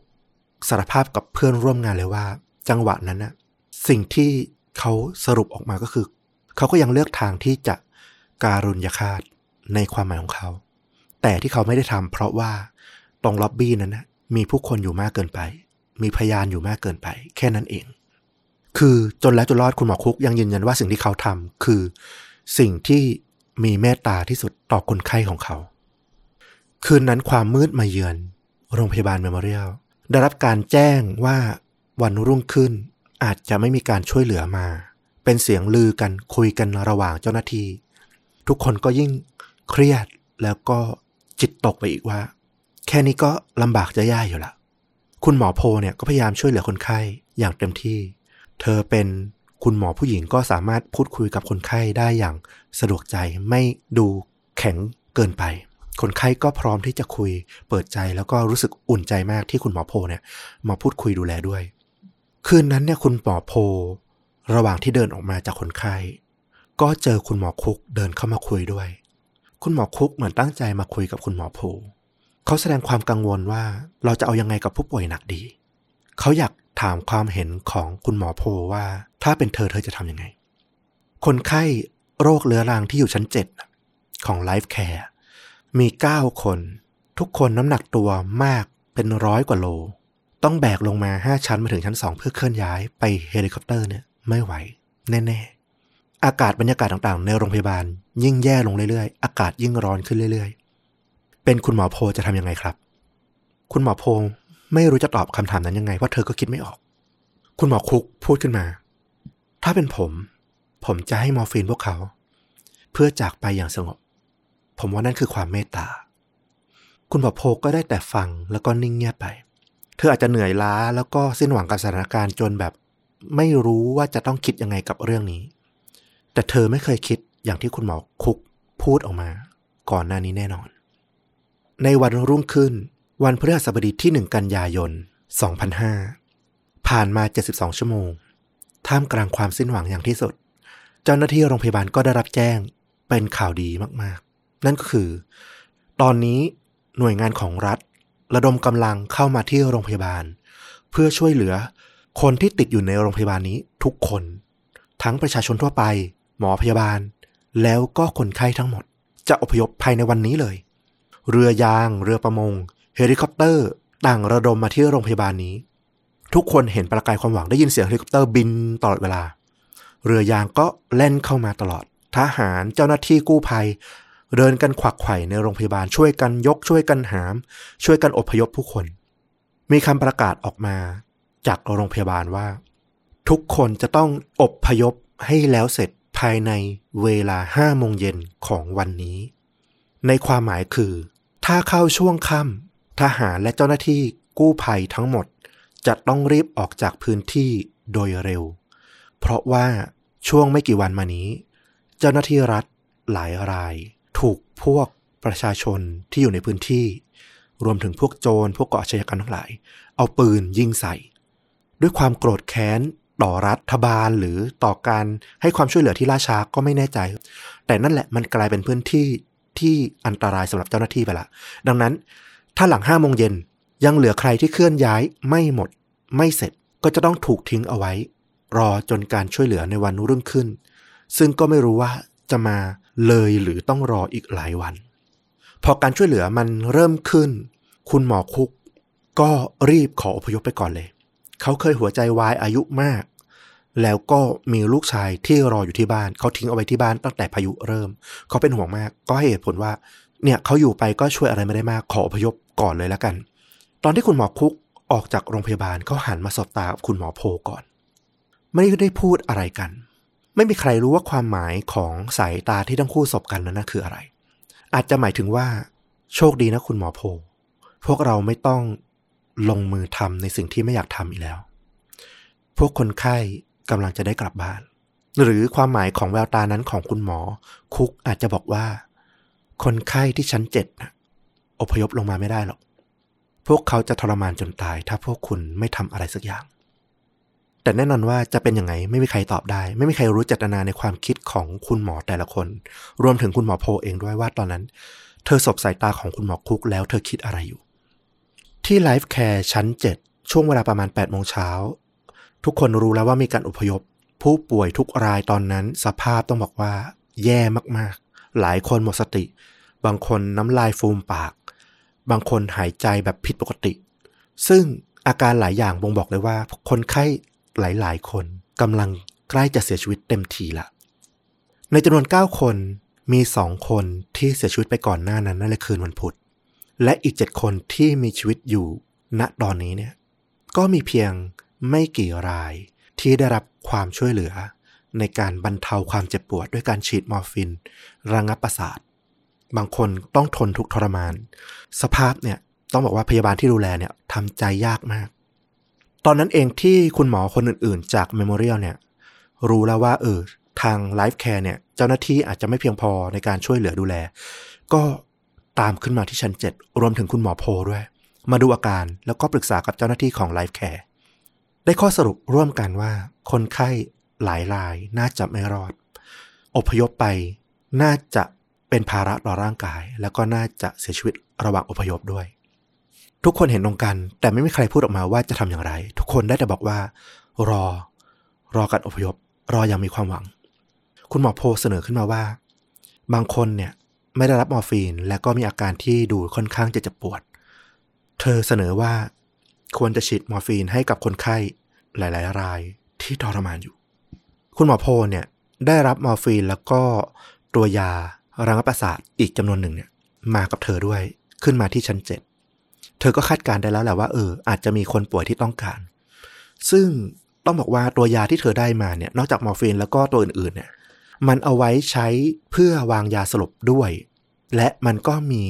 สารภาพกับเพื่อนร่วมงานเลยว่า จังหวะนั้นน่ะสิ่งที่เขาสรุปออกมาก็คือ เขาก็ยังเลือกทางที่จะการุญยฆาตในความหมายของเขา แต่ที่เขาไม่ได้ทำเพราะว่าตรงล็อบบี้นั้นนะมีผู้คนอยู่มากเกินไป มีพยานอยู่มากเกินไป แค่นั้นเอง คือจนแล้วจนรอดคุณหมอคุกยังยืนยันว่าสิ่งที่เขาทำคือ สิ่งที่มีเมตตาที่สุดต่อคนไข้ของเขา คืนนั้นความมืดมาเยือน โรงพยาบาลเมมโมเรียลได้รับการแจ้งว่าวันรุ่งขึ้น อาจจะไม่มีการช่วยเหลือมา เป็นเสียงลือกันคุยกันระหว่างเจ้าหน้าที่ ทุกคนก็ยิ่งเครียดแล้วก็ จิตตกไปอีกว่า แค่นี้ก็ลำบากจะย่าอยู่ละ คุณหมอโพเนี่ยก็พยายามช่วยเหลือคนไข้อย่างเต็มที่ เธอเป็นคุณหมอผู้หญิงก็สามารถพูดคุยกับคนไข้ได้อย่างสะดวกใจไม่ดูแข็งเกินไป คนไข้ก็พร้อมที่จะคุยเปิดใจแล้วก็รู้สึกอุ่นใจมากที่คุณหมอโพเนี่ยมาพูดคุยดูแลด้วย คืนนั้นเนี่ยคุณหมอโพ ระหว่างที่เดินออกมาจากคนไข้ ก็เจอคุณหมอคุกเดินเข้ามาคุยด้วย คุณหมอคุกเหมือนตั้งใจมาคุยกับคุณหมอโพเขาแสดงความกังวลว่าเราจะเอายังไงกับผู้ป่วยหนักดี เขาอยากถามความเห็นของคุณหมอโพว่า ถ้าเป็นเธอเธอจะทำยังไง คนไข้โรคเรื้อรังที่อยู่ชั้นเจ็ดของ Life Care มี 9 คน ทุกคนน้ำหนักตัวมากเป็นร้อยกว่าโล ต้องแบกลงมา 5 ชั้นมาถึงชั้น 2 เพื่อเคลื่อนย้ายไปเฮลิคอปเตอร์เนี่ยไม่ไหว แน่ ๆ อากาศบรรยากาศต่างๆ ในโรงพยาบาล ยิ่งแย่ลงเรื่อยๆ อากาศยิ่งร้อนขึ้นเรื่อยๆ เป็นคุณหมอโพจะทำยังไงครับ คุณหมอโพไม่รู้จะตอบคำถามนั้นยังไงเพราะเธอก็คิดไม่ออก คุณหมอคุกพูดขึ้นมา ถ้าเป็นผม ผมจะให้มอร์ฟีนพวกเขา เพื่อจากไปอย่างสงบ ผมว่านั่นคือความเมตตา คุณหมอโพก็ได้แต่ฟังแล้วก็นิ่งเงียบไป เธออาจจะเหนื่อยล้าแล้วก็สิ้นหวังกับสถานการณ์จนแบบ ไม่รู้ว่าจะต้องคิดยังไงกับเรื่องนี้ แต่เธอไม่เคยคิด อย่างที่คุณหมอคุกพูดออกมา ก่อนหน้านี้แน่นอน ในวันรุ่งขึ้น วันพฤหัสบดีที่ 1 กันยายน 2005 ผ่านมา 72 ชั่วโมง ท่ามกลางความสิ้นหวังอย่างที่สุด เจ้าหน้าที่โรงพยาบาลก็ได้รับแจ้งเป็นข่าวดีมากๆ นั่นก็คือ ตอนนี้หน่วยงานของรัฐ ระดมกำลังเข้ามาที่โรงพยาบาล เพื่อช่วยเหลือคนที่ติดอยู่ในโรงพยาบาลนี้ทุกคน ทั้งประชาชนทั่วไป หมอพยาบาล แล้วก็คนไข้ทั้งหมด จะอพยพภายในวันนี้เลย เรือยาง เรือประมง เฮลิคอปเตอร์ ต่างระดมมาที่โรงพยาบาลนี้ ทุกคนเห็นประกายความหวังได้ยินเสียงเฮลิคอปเตอร์บินตลอดเวลา เรือยางก็แล่นเข้ามาตลอด ทหารเจ้าหน้าที่กู้ภัย เดินกันขวักไข่ในโรงพยาบาลช่วยกันยกช่วยกันหาม ช่วยกันอพยพผู้คน มีคำประกาศออกมา จากโรงพยาบาลว่า ทุกคนจะต้องอพยพให้แล้วเสร็จ ภายในเวลาห้าโมงเย็นของวันนี้ ในความหมายคือ ถ้าเข้าช่วงค่ำทหารและเจ้าหน้าที่กู้ภัยทั้งหมด จะต้องรีบออกจากพื้นที่โดยเร็ว เพราะว่าช่วงไม่กี่วันมานี้ เจ้าหน้าที่รัฐหลายราย ถูกพวกประชาชนที่อยู่ในพื้นที่ รวมถึงพวกโจรพวกก่ออาชญากรรมทั้งหลาย เอาปืนยิงใส่ ด้วยความโกรธแค้น ต่อรัฐบาลหรือต่อการให้ความช่วยเหลือที่ล่าช้าก็ไม่แน่ใจ แต่นั่นแหละมันกลายเป็นพื้นที่ที่อันตรายสำหรับเจ้าหน้าที่ไปละ ดังนั้น ถ้าหลังห้าโมงเย็นยังเหลือใครที่เคลื่อนย้ายไม่หมด ไม่เสร็จก็จะต้องถูกทิ้งเอาไว้ รอจนการช่วยเหลือในวันรุ่งขึ้น ซึ่งก็ไม่รู้ว่าจะมาเลยหรือต้องรออีกหลายวัน พอการช่วยเหลือมันเริ่มขึ้น คุณหมอคุกก็รีบขออพยพไปก่อนเลย เขาเคยหัวใจวายอายุมาก แล้วก็มีลูกชายที่รออยู่ที่บ้าน เขาทิ้งเอาไว้ที่บ้านตั้งแต่พายุเริ่ม เขาเป็นห่วงมาก ก็ให้เหตุผลว่า เนี่ยเขาอยู่ไปก็ช่วยอะไรไม่ได้มาก ขออพยพก่อนเลยแล้วกัน ตอนที่คุณหมอคุกออกจากโรงพยาบาลเขาหันมาสบตาคุณหมอโพก่อน ไม่ได้พูดอะไรกัน ไม่มีใครรู้ว่าความหมายของสายตาที่ทั้งคู่สบกันนั้นนะคืออะไร อาจจะหมายถึงว่า โชคดีนะคุณหมอโพ พวกเราไม่ต้อง ลงมือทำในสิ่งที่ไม่อยากทำอีกแล้ว พวกคนไข้กำลังจะได้กลับบ้าน หรือความหมายของแววตานั้นของคุณหมอ คุกอาจจะบอกว่า คนไข้ที่ชั้นเจ็ดนะอพยพลงมาไม่ได้หรอก พวกเขาจะทรมานจนตาย ถ้าพวกคุณไม่ทำอะไรสักอย่าง แต่แน่นอนว่าจะเป็นยังไงไม่มีใครตอบได้ ไม่มีใครรู้เจตนาในความคิดของคุณหมอแต่ละคน รวมถึงคุณหมอโพเองด้วยว่าตอนนั้น เธอสบสายตาของคุณหมอคุกแล้วเธอคิดอะไรอยู่ ที่ไลฟ์แคร์ชั้น 7 ช่วงเวลาประมาณ8โมงเช้า ทุกคนรู้แล้วว่ามีการอพยพ ผู้ป่วยทุกรายตอนนั้นสภาพต้องบอกว่า แย่มากๆ หลายคนหมดสติ บางคนน้ำลายฟูมปาก บางคนหายใจแบบผิดปกติ ซึ่งอาการหลายอย่างบ่งบอกเลยว่า คนไข้หลาย ๆ คนกำลังใกล้จะเสียชีวิตเต็มทีละ ในจำนวน 9 คนมี 2 คนที่เสียชีวิตไปก่อนหน้านั้นนั่นเลยคืนวันพุธ และอีก7คนที่มีชีวิตอยู่ณตอนนี้เนี่ยก็มีเพียงไม่กี่รายที่ได้รับความช่วยเหลือ ในการบรรเทาความเจ็บปวดด้วยการฉีดมอร์ฟีน ระงับประสาท บางคนต้องทนทุกข์ทรมาน สภาพเนี่ยต้องบอกว่าพยาบาลที่ดูแลเนี่ยทำใจยากมาก ตอนนั้นเองที่คุณหมอคนอื่นๆ จาก Memorial เนี่ยรู้แล้วว่าเออทาง Life Care เนี่ยเจ้าหน้าที่อาจจะไม่เพียงพอในการช่วยเหลือดูแล ก็ ตามขึ้นมาที่ชั้น 7 รวมถึงคุณหมอโพด้วย มาดูอาการแล้วก็ปรึกษากับเจ้าหน้าที่ของ Life Care ได้ข้อสรุปร่วมกันว่า คนไข้หลายรายน่าจะไม่รอด อพยพไปน่าจะเป็นภาระต่อร่างกาย แล้วก็น่าจะเสียชีวิตระหว่างอพยพด้วย ทุกคนเห็นตรงกัน แต่ไม่มีใครพูดออกมาว่าจะทำอย่างไร ทุกคนได้แต่บอกว่า รอ รอการอพยพ รออย่างมีความหวัง คุณหมอโพเสนอขึ้นมาว่า บางคนเนี่ย ไม่ได้รับมอร์ฟีน และก็มีอาการที่ดูค่อนข้างจะเจ็บปวด เธอเสนอว่าควรจะฉีดมอร์ฟีนให้กับคนไข้หลาย ๆ รายที่ทรมานอยู่ คุณหมอโพเนี่ยได้รับมอร์ฟีนแล้วก็ตัวยาระงับประสาทอีกจำนวนหนึ่งเนี่ยมากับเธอด้วยขึ้นมาที่ชั้นเจ็ดเธอก็คาดการได้แล้วแหละว่าเอออาจจะมีคนป่วยที่ต้องการ ซึ่งต้องบอกว่าตัวยาที่เธอได้มาเนี่ยนอกจากมอร์ฟีนแล้วก็ตัวอื่นๆเนี่ย มันเอาไว้ใช้เพื่อวางยาสลบด้วย และมันก็มี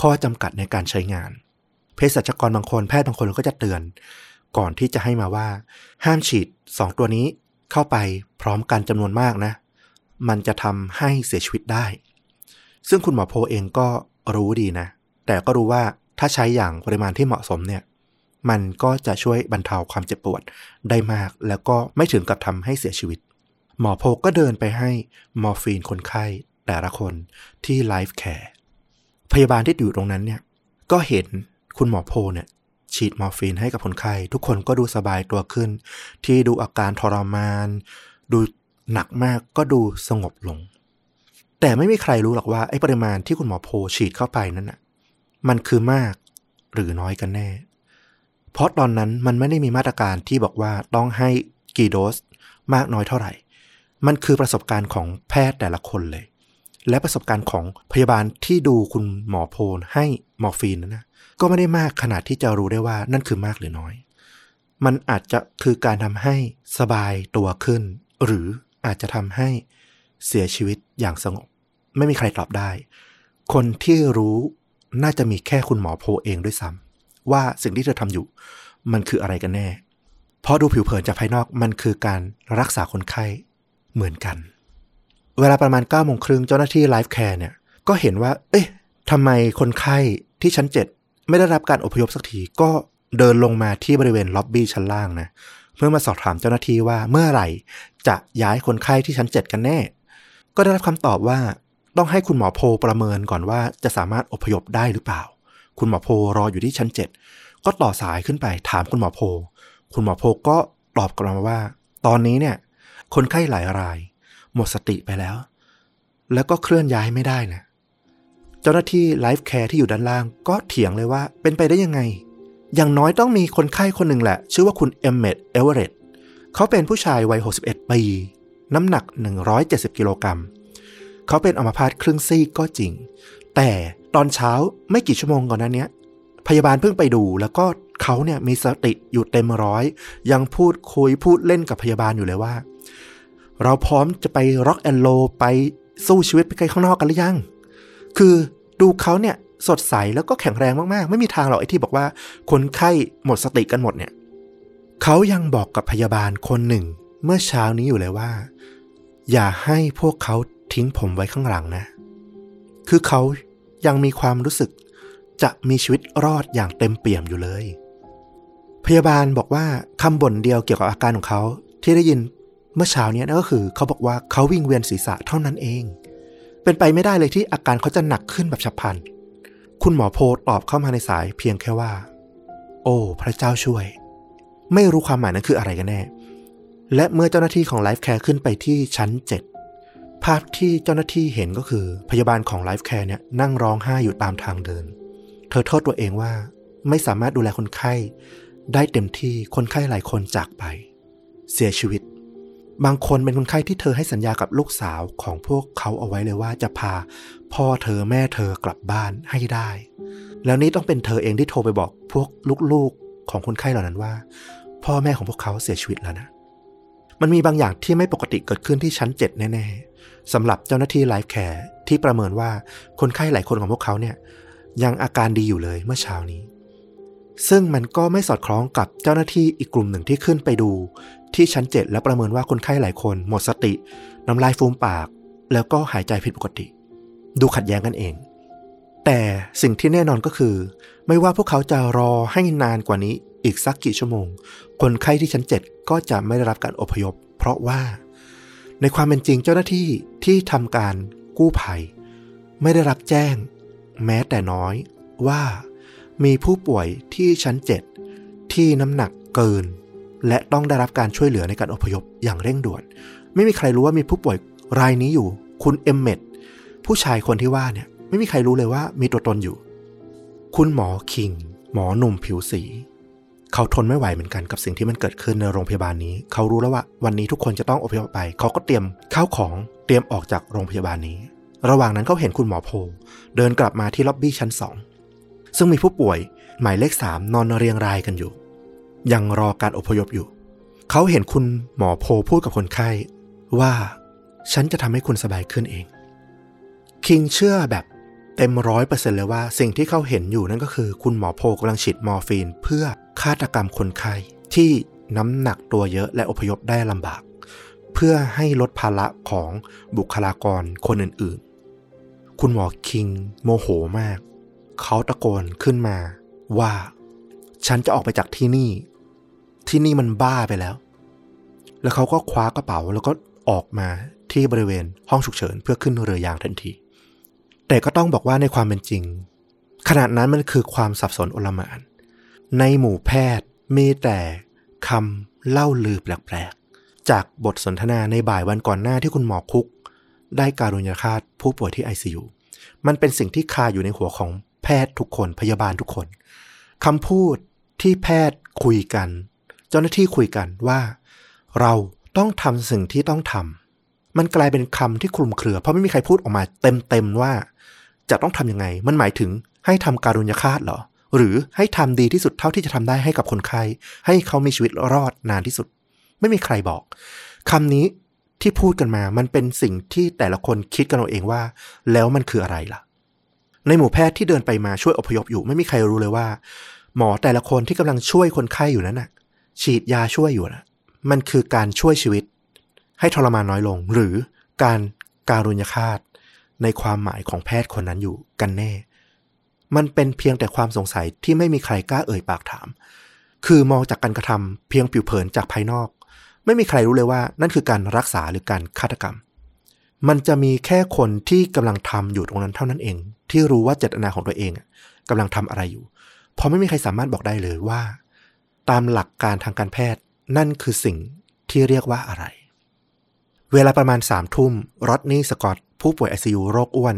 ข้อจำกัดในการใช้งาน เภสัชกรบางคนแพทย์บางคนก็จะเตือน ก่อนที่จะให้มาว่า ห้ามฉีด2ตัวนี้เข้าไปพร้อมกันจำนวนมากนะ มันจะทำให้เสียชีวิตได้ ซึ่งคุณหมอโพเองก็รู้ดีนะ แต่ก็รู้ว่าถ้าใช้อย่างปริมาณที่เหมาะสมเนี่ยมันก็จะช่วยบรรเทาความเจ็บปวดได้มาก แล้วก็ไม่ถึงกับทำให้เสียชีวิต หมอโพก็เดินไปให้มอร์ฟีนคนไข้แต่ละคนที่ Life Care พยาบาลที่อยู่ตรงนั้นเนี่ย ก็เห็นคุณหมอโพเนี่ย ฉีดมอร์ฟีนให้กับคนไข้ ทุกคนก็ดูสบายตัวขึ้น ที่ดูอาการทรมาน ดูหนักมากก็ดูสงบลง แต่ไม่มีใครรู้หรอกว่า ไอ้ปริมาณที่คุณหมอโพฉีดเข้าไปนั้นน่ะ มันคือมากหรือน้อยกันแน่ เพราะตอนนั้นมันไม่ได้มีมาตรการที่บอกว่าต้องให้กี่โดส มากน้อยเท่าไหร่ มันคือประสบการณ์ของแพทย์แต่ละคนเลย และประสบการณ์ของพยาบาลที่ดูคุณหมอโพลให้มอร์ฟีนนะก็ไม่ได้มากขนาดที่จะรู้ได้ว่านั่นคือมากหรือน้อย มันอาจจะคือการทำให้สบายตัวขึ้น หรืออาจจะทำให้เสียชีวิตอย่างสงบ ไม่มีใครตอบได้ คนที่รู้น่าจะมีแค่คุณหมอโพเองด้วยซ้ำว่าสิ่งที่เธอทำอยู่ มันคืออะไรกันแน่ เพราะดูผิวเผินจากภายนอกมันคือการรักษาคนไข้ เหมือนกัน เวลาประมาณ9ก้าโมงครึ่งเจ้าหน้าที่ LifeCare เนี่ยก็เห็นว่า เอ๊ะทำไมคนไข้ที่ชั้น 7 ไม่ได้รับการอพยพสักทีก็เดินลงมาที่บริเวณล็อบบี้ชั้นล่างนะเพื่อมาสอบถามเจ้าหน้าที่ว่าเมื่อไหร่จะย้ายคนไข้ที่ชั้น 7 กันแน่ ก็ได้รับคำตอบว่าต้องให้คุณหมอโพประเมินก่อนว่าจะสามารถอพยพได้หรือเปล่า คุณหมอโพรออยู่ที่ชั้น 7 ก็ต่อสายขึ้นไปถามคุณหมอโพ คุณหมอโพก็ตอบกลับมาว่า ตอนนี้เนี่ย คนไข้หลายราย หมดสติไปแล้ว แล้วก็เคลื่อนย้ายไม่ได้นะเจ้าหน้าที่ LifeCare ที่อยู่ด้านล่างก็เถียงเลยว่าเป็นไปได้ยังไง อย่างน้อยต้องมีคนไข้คนหนึ่งแหละ ชื่อว่าคุณเอมเมตต์ เอเวอเรตต์เขาเป็นผู้ชายวัย 61 ปี น้ำหนัก 170 กิโลกรัมเขาเป็นอัมพาตครึ่งซีกก็จริง แต่ตอนเช้าไม่กี่ชั่วโมงก่อนนั้นเนี้ย พยาบาลเพิ่งไปดูแล้วก็เขาเนี่ยมีสติอยู่เต็มร้อย ยังพูดคุยพูดเล่นกับพยาบาลอยู่เลยว่า เราพร้อมจะไปร็อกแอนโลไปสู้ชีวิตไปไกลข้างนอกกันหรือยัง คือดูเขาเนี่ยสดใสแล้วก็แข็งแรงมากๆ ไม่มีทางหรอกไอ้ที่บอกว่า คนไข้หมดสติกันหมดเนี่ยเขายังบอกกับพยาบาลคนหนึ่ง เมื่อเช้านี้อยู่เลยว่า อย่าให้พวกเขาทิ้งผมไว้ข้างหลังนะ คือเขายังมีความรู้สึก จะมีชีวิตรอดอย่างเต็มเปี่ยมอยู่เลย พยาบาลบอกว่าคำบ่นเดียวเกี่ยวกับอาการของเขาที่ได้ยิน เมื่อเช้านี้นั่นก็คือเขาบอกว่าเขาวิงเวียนศีรษะเท่านั้นเอง เป็นไปไม่ได้เลยที่อาการเขาจะหนักขึ้นแบบฉับพลัน คุณหมอโพตอบเข้ามาในสายเพียงแค่ว่า โอ้ พระเจ้าช่วย ไม่รู้ความหมายนั้นคืออะไรกันแน่ และเมื่อเจ้าหน้าที่ของ LifeCare ขึ้นไปที่ชั้น 7 ภาพที่เจ้าหน้าที่เห็นก็คือพยาบาลของไลฟ์แคร์เนี่ยนั่งร้องไห้อยู่ตามทางเดิน เธอโทษตัวเองว่าไม่สามารถดูแลคนไข้ ได้เต็มที่คนไข้หลายคนจากไป เสียชีวิต บางคนเป็นคนไข้ที่เธอให้สัญญากับลูกสาวของพวกเขาเอาไว้เลยว่าจะพา พ่อเธอแม่เธอกลับบ้านให้ได้ แล้วนี่ต้องเป็นเธอเองที่โทรไปบอกพวกลูกๆของคนไข้เหล่านั้นว่า พ่อแม่ของพวกเขาเสียชีวิตแล้วนะ มันมีบางอย่างที่ไม่ปกติเกิดขึ้นที่ชั้นเจ็ดแน่ๆสำหรับเจ้าหน้าที่ LifeCare ที่ประเมินว่าคนไข้หลายคนของพวกเขาเนี่ยยังอาการดีอยู่เลยเมื่อเช้านี้ซึ่งมันก็ไม่สอดคล้องกับเจ้าหน้าที่อีกกลุ่มหนึ่งที่ขึ้นไปดู ที่ชั้นเจ็ดและประเมินว่าคนไข้หลายคน หมดสติ น้ำลายฟูมปาก แล้วก็หายใจผิดปกติ ดูขัดแย้งกันเอง แต่สิ่งที่แน่นอนก็คือ ไม่ว่าพวกเขาจะรอให้นานกว่านี้อีกสักกี่ชั่วโมง คนไข้ที่ชั้นเจ็ดก็จะไม่ได้รับการอพยพ เพราะว่า ในความเป็นจริงเจ้าหน้าที่ที่ทำการกู้ภัย ไม่ได้รับแจ้ง แม้แต่น้อยว่ามีผู้ป่วยที่ชั้น 7 ที่น้ำหนักเกิน และต้องได้รับการช่วยเหลือในการอพยพอย่างเร่งด่วน ไม่มีใครรู้ว่ามีผู้ป่วยรายนี้อยู่ คุณเอมเมดผู้ชายคนที่ว่าเนี่ย ไม่มีใครรู้เลยว่ามีตัวตนอยู่ คุณหมอคิง หมอหนุ่มผิวสี เขาทนไม่ไหวเหมือนกันกับสิ่งที่มันเกิดขึ้นในโรงพยาบาลนี้ เขารู้แล้วว่า วันนี้ทุกคนจะต้องอพยพไป เขาก็เตรียมข้าวของเตรียมออกจากโรงพยาบาลนี้ ระหว่างนั้นเขาเห็นคุณหมอโพเดินกลับมาที่ล็อบบี้ชั้นสองซึ่งมีผู้ป่วยหมายเลขสามนอนเรียงรายกันอยู่ ยังรอการอพยพอยู่ เขาเห็นคุณหมอโพพูดกับคนไข้ว่าฉันจะทำให้คุณสบายขึ้นเอง คิงเชื่อแบบเต็มร้อยเปอร์เซ็นต์เลยว่าสิ่งที่เขาเห็นอยู่นั่นก็คือ คุณหมอโพกำลังฉีดมอร์ฟีน เพื่อฆาตกรรมคนไข้ที่น้ำหนักตัวเยอะและอพยพได้ลำบาก เพื่อให้ลดภาระของบุคลากรคนอื่นๆ คุณหมอคิงโมโหมาก เขาตะโกนขึ้นมาว่า ฉันจะออกไปจากที่นี่ ที่นี่มันบ้าไปแล้ว แล้วเขาก็คว้ากระเป๋าแล้วก็ออกมาที่บริเวณห้องฉุกเฉินเพื่อขึ้นเรือยางทันที แต่ก็ต้องบอกว่าในความเป็นจริง ขนาดนั้นมันคือความสับสนโอลหมาน ในหมู่แพทย์มีแต่คำเล่าลือแปลกๆ จากบทสนทนาในบ่ายวันก่อนหน้าที่คุณหมอคุก ได้การุญยฆาตผู้ป่วยที่ ICU มันเป็นสิ่งที่คาอยู่ในหัวของแพทย์ทุกคนพยาบาลทุกคนคำพูดที่แพทย์คุยกัน เจ้าหน้าที่คุยกันว่า เราต้องทำสิ่งที่ต้องทำมันกลายเป็นคำที่คลุมเครือ เพราะไม่มีใครพูดออกมาเต็มๆว่า จะต้องทำยังไง มันหมายถึงให้ทำการุญยฆาตเหรอ หรือให้ทำดีที่สุดเท่าที่จะทำได้ให้กับคนไข้ ให้เขามีชีวิตรอดนานที่สุด ไม่มีใครบอกคำนี้ที่พูดกันมา มันเป็นสิ่งที่แต่ละคนคิดกันเอาเองว่า แล้วมันคืออะไรล่ะ ในหมู่แพทย์ที่เดินไปมาช่วยอพยพอยู่ ไม่มีใครรู้เลยว่า หมอแต่ละคนที่กำลังช่วยคนไข้อยู่นั้นน่ะ ฉีดยาช่วยอยู่นะมันคือการช่วยชีวิต ให้ทรมานน้อยลง หรือการการุญยฆาตในความหมายของแพทย์คนนั้นอยู่กันแน่ มันเป็นเพียงแต่ความสงสัยที่ไม่มีใครกล้าเอ่ยปากถาม คือมองจากการกระทำเพียงผิวเผินจากภายนอก ไม่มีใครรู้เลยว่านั่นคือการรักษาหรือการฆาตกรรม มันจะมีแค่คนที่กำลังทำอยู่ตรงนั้นเท่านั้นเอง ที่รู้ว่าเจตนาของตัวเองกำลังทำอะไรอยู่ เพราะไม่มีใครสามารถบอกได้เลยว่า ตามหลักการทางการแพทย์ นั่นคือสิ่งที่เรียกว่าอะไร เวลาประมาณสามทุ่มรอดนี่สกอตผู้ป่วยไอซียูโรคอ้วน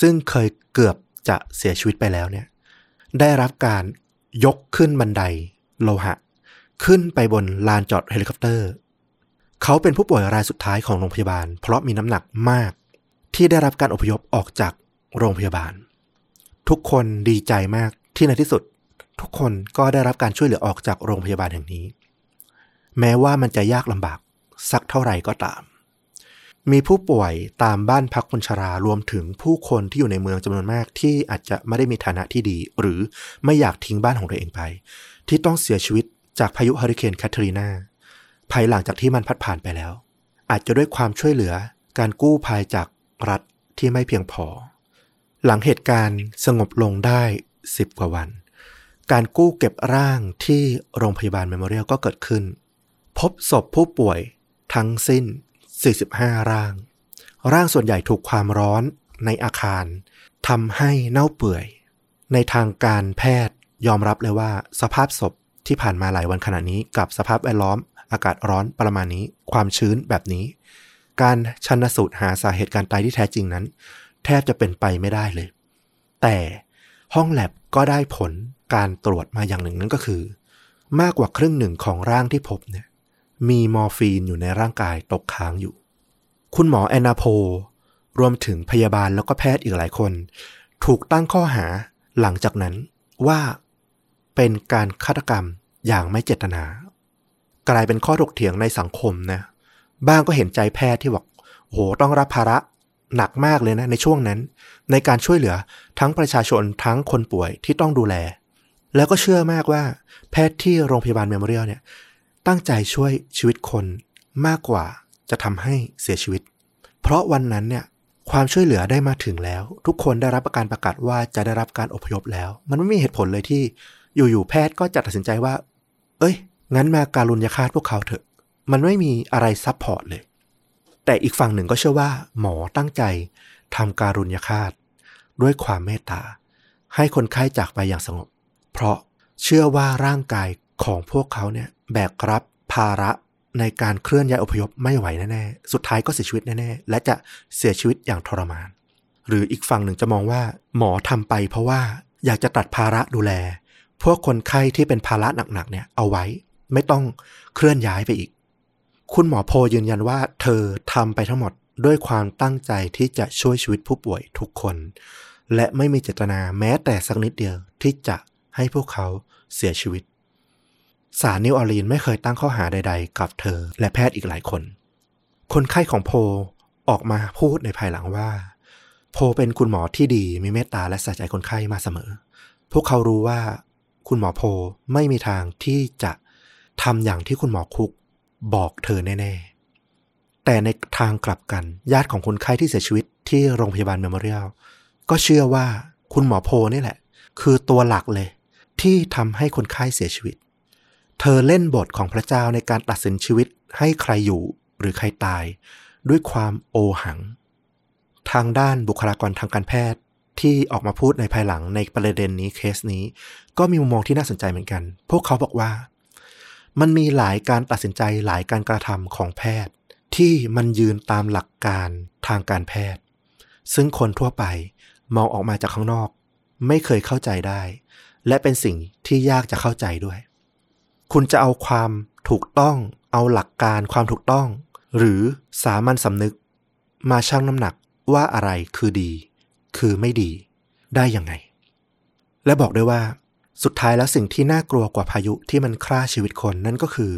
ซึ่งเคยเกือบจะเสียชีวิตไปแล้วเนี่ย ได้รับการยกขึ้นบันไดโลหะ ขึ้นไปบนลานจอดเฮลิคอปเตอร์ เขาเป็นผู้ป่วยรายสุดท้ายของโรงพยาบาล เพราะมีน้ำหนักมาก ที่ได้รับการอพยพออกจากโรงพยาบาล ทุกคนดีใจมากที่ในที่สุด ทุกคนก็ได้รับการช่วยเหลือออกจากโรงพยาบาลแห่งนี้ แม้ว่ามันจะยากลำบากสักเท่าไหร่ก็ตาม มีผู้ป่วยตามบ้านพักคนชรารวมถึงผู้คนที่อยู่ในเมืองจำนวนมากที่อาจจะไม่ได้มีฐานะที่ดี หรือไม่อยากทิ้งบ้านของตัวเองไป ที่ต้องเสียชีวิตจากพายุเฮอริเคนแคทรีนาภายหลังจากที่มันพัดผ่านไปแล้ว อาจจะด้วยความช่วยเหลือการกู้ภัยจากรัฐที่ไม่เพียงพอ หลังเหตุการณ์สงบลงได้10กว่าวัน การกู้เก็บร่างที่โรงพยาบาลเมมโมเรียลก็เกิดขึ้น พบศพผู้ป่วยทั้งสิ้น 45 ร่าง ร่างส่วนใหญ่ถูกความร้อนในอาคารทำให้เน่าเปื่อย ในทางการแพทย์ยอมรับเลยว่าสภาพศพที่ผ่านมาหลายวันขณะนี้กับสภาพแวดล้อม อากาศร้อนประมาณนี้ ความชื้นแบบนี้ การชันสูตรหาสาเหตุการตายที่แท้จริงนั้น แทบจะเป็นไปไม่ได้เลย แต่ห้องแลบก็ได้ผล การตรวจมาอย่างหนึ่งนั่นก็คือ มากกว่าครึ่งหนึ่งของร่างที่พบเนี่ยมีมอร์ฟีนอยู่ในร่างกายตกค้างอยู่ คุณหมอแอนนาโพ รวมถึงพยาบาลแล้วก็แพทย์อีกหลายคน ถูกตั้งข้อหาหลังจากนั้นว่าเป็นการฆาตกรรมอย่างไม่เจตนา กลายเป็นข้อถกเถียงในสังคมนะ บ้างก็เห็นใจแพทย์ที่บอกโหต้องรับภาระหนักมากเลยนะในช่วงนั้น ในการช่วยเหลือทั้งประชาชนทั้งคนป่วยที่ต้องดูแล แล้วก็เชื่อมากว่า แพทย์ที่โรงพยาบาลเมมโมเรียลเนี่ย ตั้งใจช่วยชีวิตคนมากกว่าจะทำให้เสียชีวิต เพราะวันนั้นเนี่ยความช่วยเหลือได้มาถึงแล้ว ทุกคนได้รับประการประกาศว่าจะได้รับการอพยพแล้ว มันไม่มีเหตุผลเลยที่อยู่ๆแพทย์ก็จะตัดสินใจว่า เอ้ย งั้นมาการุญยฆาตพวกเขาเถอะ มันไม่มีอะไรซับพอร์ตเลย แต่อีกฝั่งหนึ่งก็เชื่อว่า หมอตั้งใจทำการุญยฆาตด้วยความเมตตา ให้คนไข้จากไปอย่างสงบ เพราะเชื่อว่าร่างกายของพวกเขาเนี่ยแบกรับภาระในการเคลื่อนย้ายอพยพไม่ไหวแน่ๆ สุดท้ายก็เสียชีวิตแน่ๆ และจะเสียชีวิตอย่างทรมาน หรืออีกฝั่งหนึ่งจะมองว่า หมอทำไปเพราะว่าอยากจะตัดภาระดูแล พวกคนไข้ที่เป็นภาระหนักๆเนี่ยเอาไว้ ไม่ต้องเคลื่อนย้ายไปอีก คุณหมอโพยืนยันว่า เธอทำไปทั้งหมดด้วยความตั้งใจที่จะช่วยชีวิตผู้ป่วยทุกคน และไม่มีเจตนาแม้แต่สักนิดเดียวที่จะ ให้พวกเขาเสียชีวิต ศาลนิวออร์ลีนไม่เคยตั้งข้อหาใด ๆ กับเธอและแพทย์อีกหลายคน คนไข้ของโพออกมาพูดในภายหลังว่า โพเป็นคุณหมอที่ดีมีเมตตาและใส่ใจคนไข้มาเสมอ พวกเขารู้ว่าคุณหมอโพไม่มีทางที่จะทำอย่างที่คุณหมอคุกบอกเธอแน่ๆ แต่ในทางกลับกันญาติของคนไข้ที่เสียชีวิตที่โรงพยาบาลเมมโมเรียลก็เชื่อว่าคุณหมอโพนี่แหละ คือตัวหลักเลย ที่ทำให้คนไข้เสียชีวิต เธอเล่นบทของพระเจ้าในการตัดสินชีวิตให้ใครอยู่หรือใครตาย ด้วยความโอหัง ทางด้านบุคลากรทางการแพทย์ที่ออกมาพูดในภายหลังในประเด็นนี้เคสนี้ ก็มีมุมมองที่น่าสนใจเหมือนกัน พวกเขาบอกว่า มันมีหลายการตัดสินใจหลายการกระทำของแพทย์ ที่มันยืนตามหลักการทางการแพทย์ ซึ่งคนทั่วไปมองออกมาจากข้างนอก ไม่เคยเข้าใจได้ และเป็นสิ่งที่ยากจะเข้าใจด้วย คุณจะเอาความถูกต้อง เอาหลักการความถูกต้อง หรือสามัญสำนึก มาชั่งน้ำหนักว่าอะไรคือดี คือไม่ดี ได้ยังไง และบอกด้วยว่า สุดท้ายแล้วสิ่งที่น่ากลัวกว่าพายุที่มันฆ่าชีวิตคนนั่นก็คือ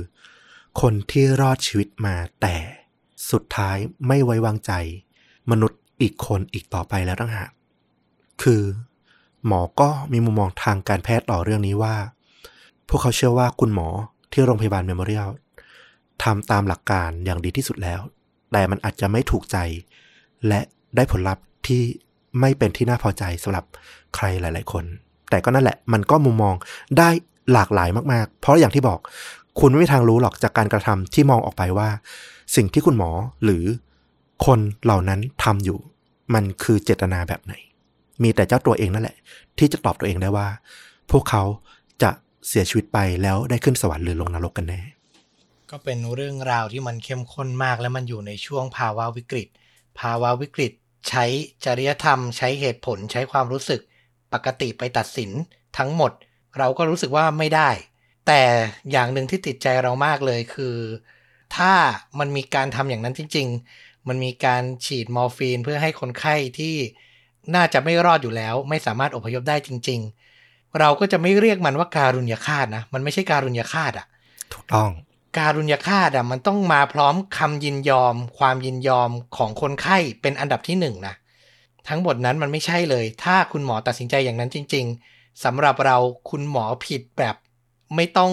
คนที่รอดชีวิตมาแต่สุดท้ายไม่ไว้วางใจ มนุษย์อีกคนอีกต่อไปแล้วตั้งหากคือ หมอก็มีมุมมองทางการแพทย์ต่อเรื่องนี้ว่า พวกเขาเชื่อว่าคุณหมอที่โรงพยาบาลเมมโมเรียลทำตามหลักการอย่างดีที่สุดแล้ว แต่มันอาจจะไม่ถูกใจ และได้ผลลัพธ์ที่ไม่เป็นที่น่าพอใจสำหรับใครหลาย ๆ คน แต่ก็นั่นแหละ มันก็มุมมองได้หลากหลายมาก ๆ เพราะอย่างที่บอก คุณไม่มีทางรู้หรอกจากการกระทำที่มองออกไปว่า สิ่งที่คุณหมอหรือคนเหล่านั้นทำอยู่ มันคือเจตนาแบบไหน มีแต่เจ้าตัวเองนั่นแหละ ที่จะตอบตัวเองได้ว่า พวกเขาจะเสียชีวิตไปแล้วได้ขึ้นสวรรค์หรือลงนรกกันแน่ ก็เป็นเรื่องราวที่มันเข้มข้นมากและมันอยู่ในช่วงภาวะวิกฤต ภาวะวิกฤต ใช้จริยธรรม ใช้เหตุผลใช้ความรู้สึก ปกติไปตัดสินทั้งหมด เราก็รู้สึกว่าไม่ได้ แต่อย่างหนึ่งที่ติดใจเรามากเลยคือ ถ้ามันมีการทำอย่างนั้นจริง ๆ มันมีการฉีดมอร์ฟีนเพื่อให้คนไข้ที่ น่าจะไม่รอดอยู่แล้ว ไม่สามารถอพยพได้จริง ๆ เราก็จะไม่เรียกมันว่าการุญยฆาตนะ มันไม่ใช่การุญยฆาตอะถูกต้อง การุญยฆาตอะ มันต้องมาพร้อมคำยินยอม ความยินยอมของคนไข้เป็นอันดับที่หนึ่งนะทั้งหมดนั้นมันไม่ใช่เลย ถ้าคุณหมอตัดสินใจอย่างนั้นจริง ๆสำหรับเราคุณหมอผิดแบบไม่ต้อง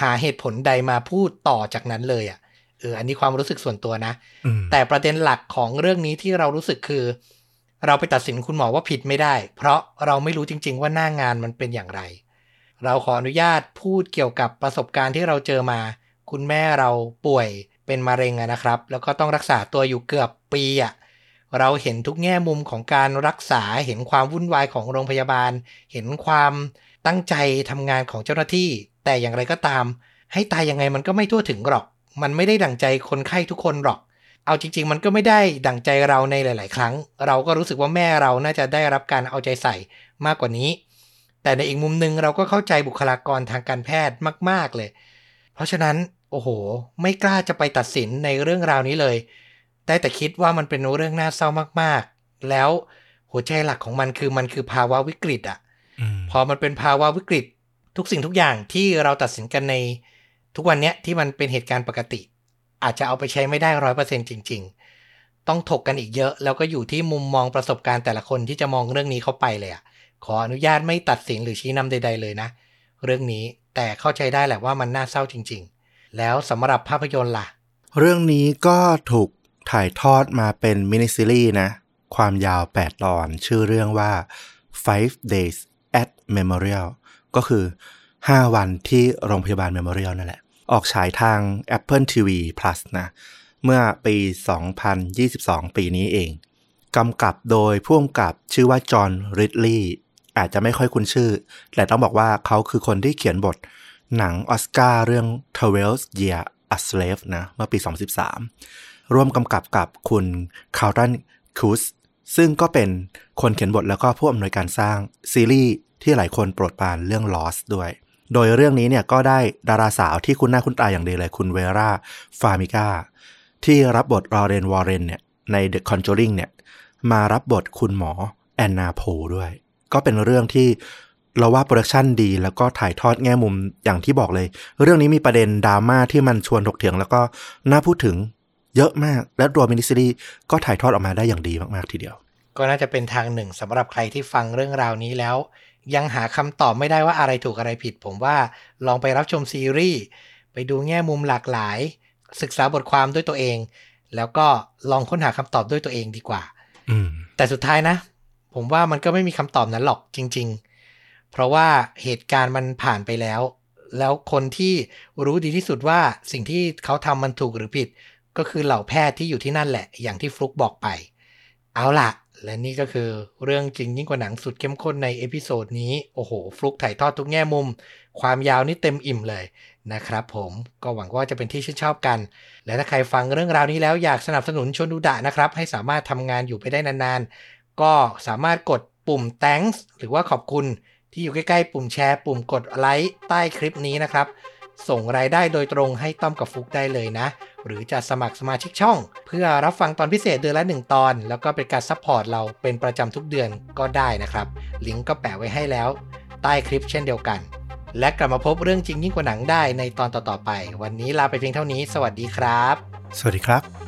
หาเหตุผลใดมาพูดต่อจากนั้นเลยอะเอออันนี้ความรู้สึกส่วนตัวนะอืมแต่ประเด็นหลักของเรื่องนี้ที่เรารู้สึกคือ เราไปตัดสินคุณหมอว่าผิดไม่ได้ เพราะเราไม่รู้จริง ๆ ว่าหน้างานมันเป็นอย่างไร เราขออนุญาตพูดเกี่ยวกับประสบการณ์ที่เราเจอมา คุณแม่เราป่วยเป็นมะเร็งนะครับ แล้วก็ต้องรักษาตัวอยู่เกือบปีอะเราเห็นทุกแง่มุมของการรักษาเห็นความวุ่นวายของโรงพยาบาล เห็นความตั้งใจทำงานของเจ้าหน้าที่ แต่อย่างไรก็ตาม ให้ตายยังไงมันก็ไม่ทั่วถึงหรอก มันไม่ได้ดั่งใจคนไข้ทุกคนหรอก เอาจริง ๆ มันก็ไม่ได้ดั่งใจเราในหลาย ๆ ครั้ง เราก็รู้สึกว่าแม่เราน่าจะได้รับการเอาใจใส่มากกว่านี้ แต่ในอีกมุมหนึ่งเราก็เข้าใจบุคลากรทางการแพทย์มาก ๆ เลย เพราะฉะนั้นโอ้โห ไม่กล้าจะไปตัดสินในเรื่องราวนี้เลย ได้แต่คิดว่ามันเป็นเรื่องน่าเศร้ามากๆ แล้วหัวใจหลักของมันคือมันคือภาวะวิกฤตอะอืมพอมันเป็นภาวะวิกฤตทุกสิ่งทุกอย่างที่เราตัดสินกันในทุกวันเนี้ยที่มันเป็นเหตุการณ์ปกติ อาจจะเอาไปใช้ไม่ได้ร้อยเปอร์เซ็นจริง ๆ ต้องถกกันอีกเยอะ แล้วก็อยู่ที่มุมมองประสบการณ์แต่ละคนที่จะมองเรื่องนี้เข้าไปเลยอะขออนุญาตไม่ตัดสินหรือชี้นำใด ๆ เลยนะ เรื่องนี้แต่เข้าใจได้แหละว่ามันน่าเศร้าจริง ๆ แล้วสำหรับภาพยนตร์ล่ะ เรื่องนี้ก็ถูกถ่ายทอดมาเป็นมินิซีรีส์นะ ความยาว 8 ตอน ชื่อเรื่องว่า Five Days at Memorial ก็คือ 5 วันที่โรงพยาบาล Memorial นั่นแหละ ออกฉายทาง Apple TV Plus นะเมื่อปี 2022 ปีนี้เองกำกับโดยผู้กำกับชื่อว่าจอห์นริดลีย์อาจจะไม่ค่อยคุ้นชื่อ แต่ต้องบอกว่าเขาคือคนที่เขียนบทหนังออสการ์เรื่อง12 Year a Slave นะเมื่อปี 2013 ร่วมกำกับกับคุณคาร์ตันคูสซึ่งก็เป็นคนเขียนบทแล้วก็ผู้อำนวยการสร้างซีรีส์ที่หลายคนโปรดปรานเรื่อง Lost ด้วย โดยเรื่องนี้เนี่ยก็ได้ดาราสาวที่คุณหน้าคุณตาอย่างดีเลยคุณเวราฟาร์มิก้าที่รับบทลอร์เรนวอร์เรนเนี่ยใน The Conjuring เนี่ยมารับบทคุณหมอแอนนาโพด้วย ก็เป็นเรื่องที่เราว่า production ดี แล้วก็ถ่ายทอดแง่มุมอย่างที่บอกเลย เรื่องนี้มีประเด็นดราม่าที่มันชวนถกเถียง แล้วก็น่าพูดถึงเยอะมาก และตัวมินิซีรีส์ก็ถ่ายทอดออกมาได้อย่างดีมากๆทีเดียว ก็น่าจะเป็นทางหนึ่งสำหรับใครที่ฟังเรื่องราวนี้แล้ว ยังหาคำตอบไม่ได้ว่าอะไรถูกอะไรผิด ผมว่าลองไปรับชมซีรีส์ไปดูแง่มุมหลากหลาย ศึกษาบทความด้วยตัวเอง แล้วก็ลองค้นหาคำตอบด้วยตัวเองดีกว่าอืมแต่สุดท้ายนะ ผมว่ามันก็ไม่มีคำตอบนั้นหรอกจริง ๆ เพราะว่าเหตุการณ์มันผ่านไปแล้ว แล้วคนที่รู้ดีที่สุดว่าสิ่งที่เขาทำมันถูกหรือผิด ก็คือเหล่าแพทย์ที่อยู่ที่นั่นแหละ อย่างที่ฟลุกบอกไป เอาล่ะ และนี่ก็คือเรื่องจริงยิ่งกว่าหนังสุดเข้มข้นใน episode นี้ โอ้โห ฟลุกถ่ายทอดทุกแง่มุม ความยาวนี่เต็มอิ่มเลยนะครับผมก็หวังว่าจะเป็นที่ชื่นชอบกัน และถ้าใครฟังเรื่องราวนี้แล้วอยากสนับสนุนชวนดูดะนะครับ ให้สามารถทำงานอยู่ไปได้นานๆ ก็สามารถกดปุ่ม thanks หรือว่าขอบคุณที่อยู่ใกล้ๆ ปุ่มแชร์ ปุ่มกดไลค์ใต้คลิปนี้นะครับ ส่งรายได้โดยตรงให้ต้อมกับฟลุกได้เลยนะ หรือจะสมัครสมาชิกช่อง เพื่อรับฟังตอนพิเศษเดือนละ 1 ตอน แล้วก็เป็นการ support เราเป็นประจำทุกเดือนก็ได้นะครับ ลิงก์ก็แปะไว้ให้แล้ว ใต้คลิปเช่นเดียวกัน และกลับมาพบเรื่องจริงยิ่งกว่าหนังได้ในตอนต่อๆไป วันนี้ลาไปเพียงเท่านี้ สวัสดีครับ สวัสดีครับ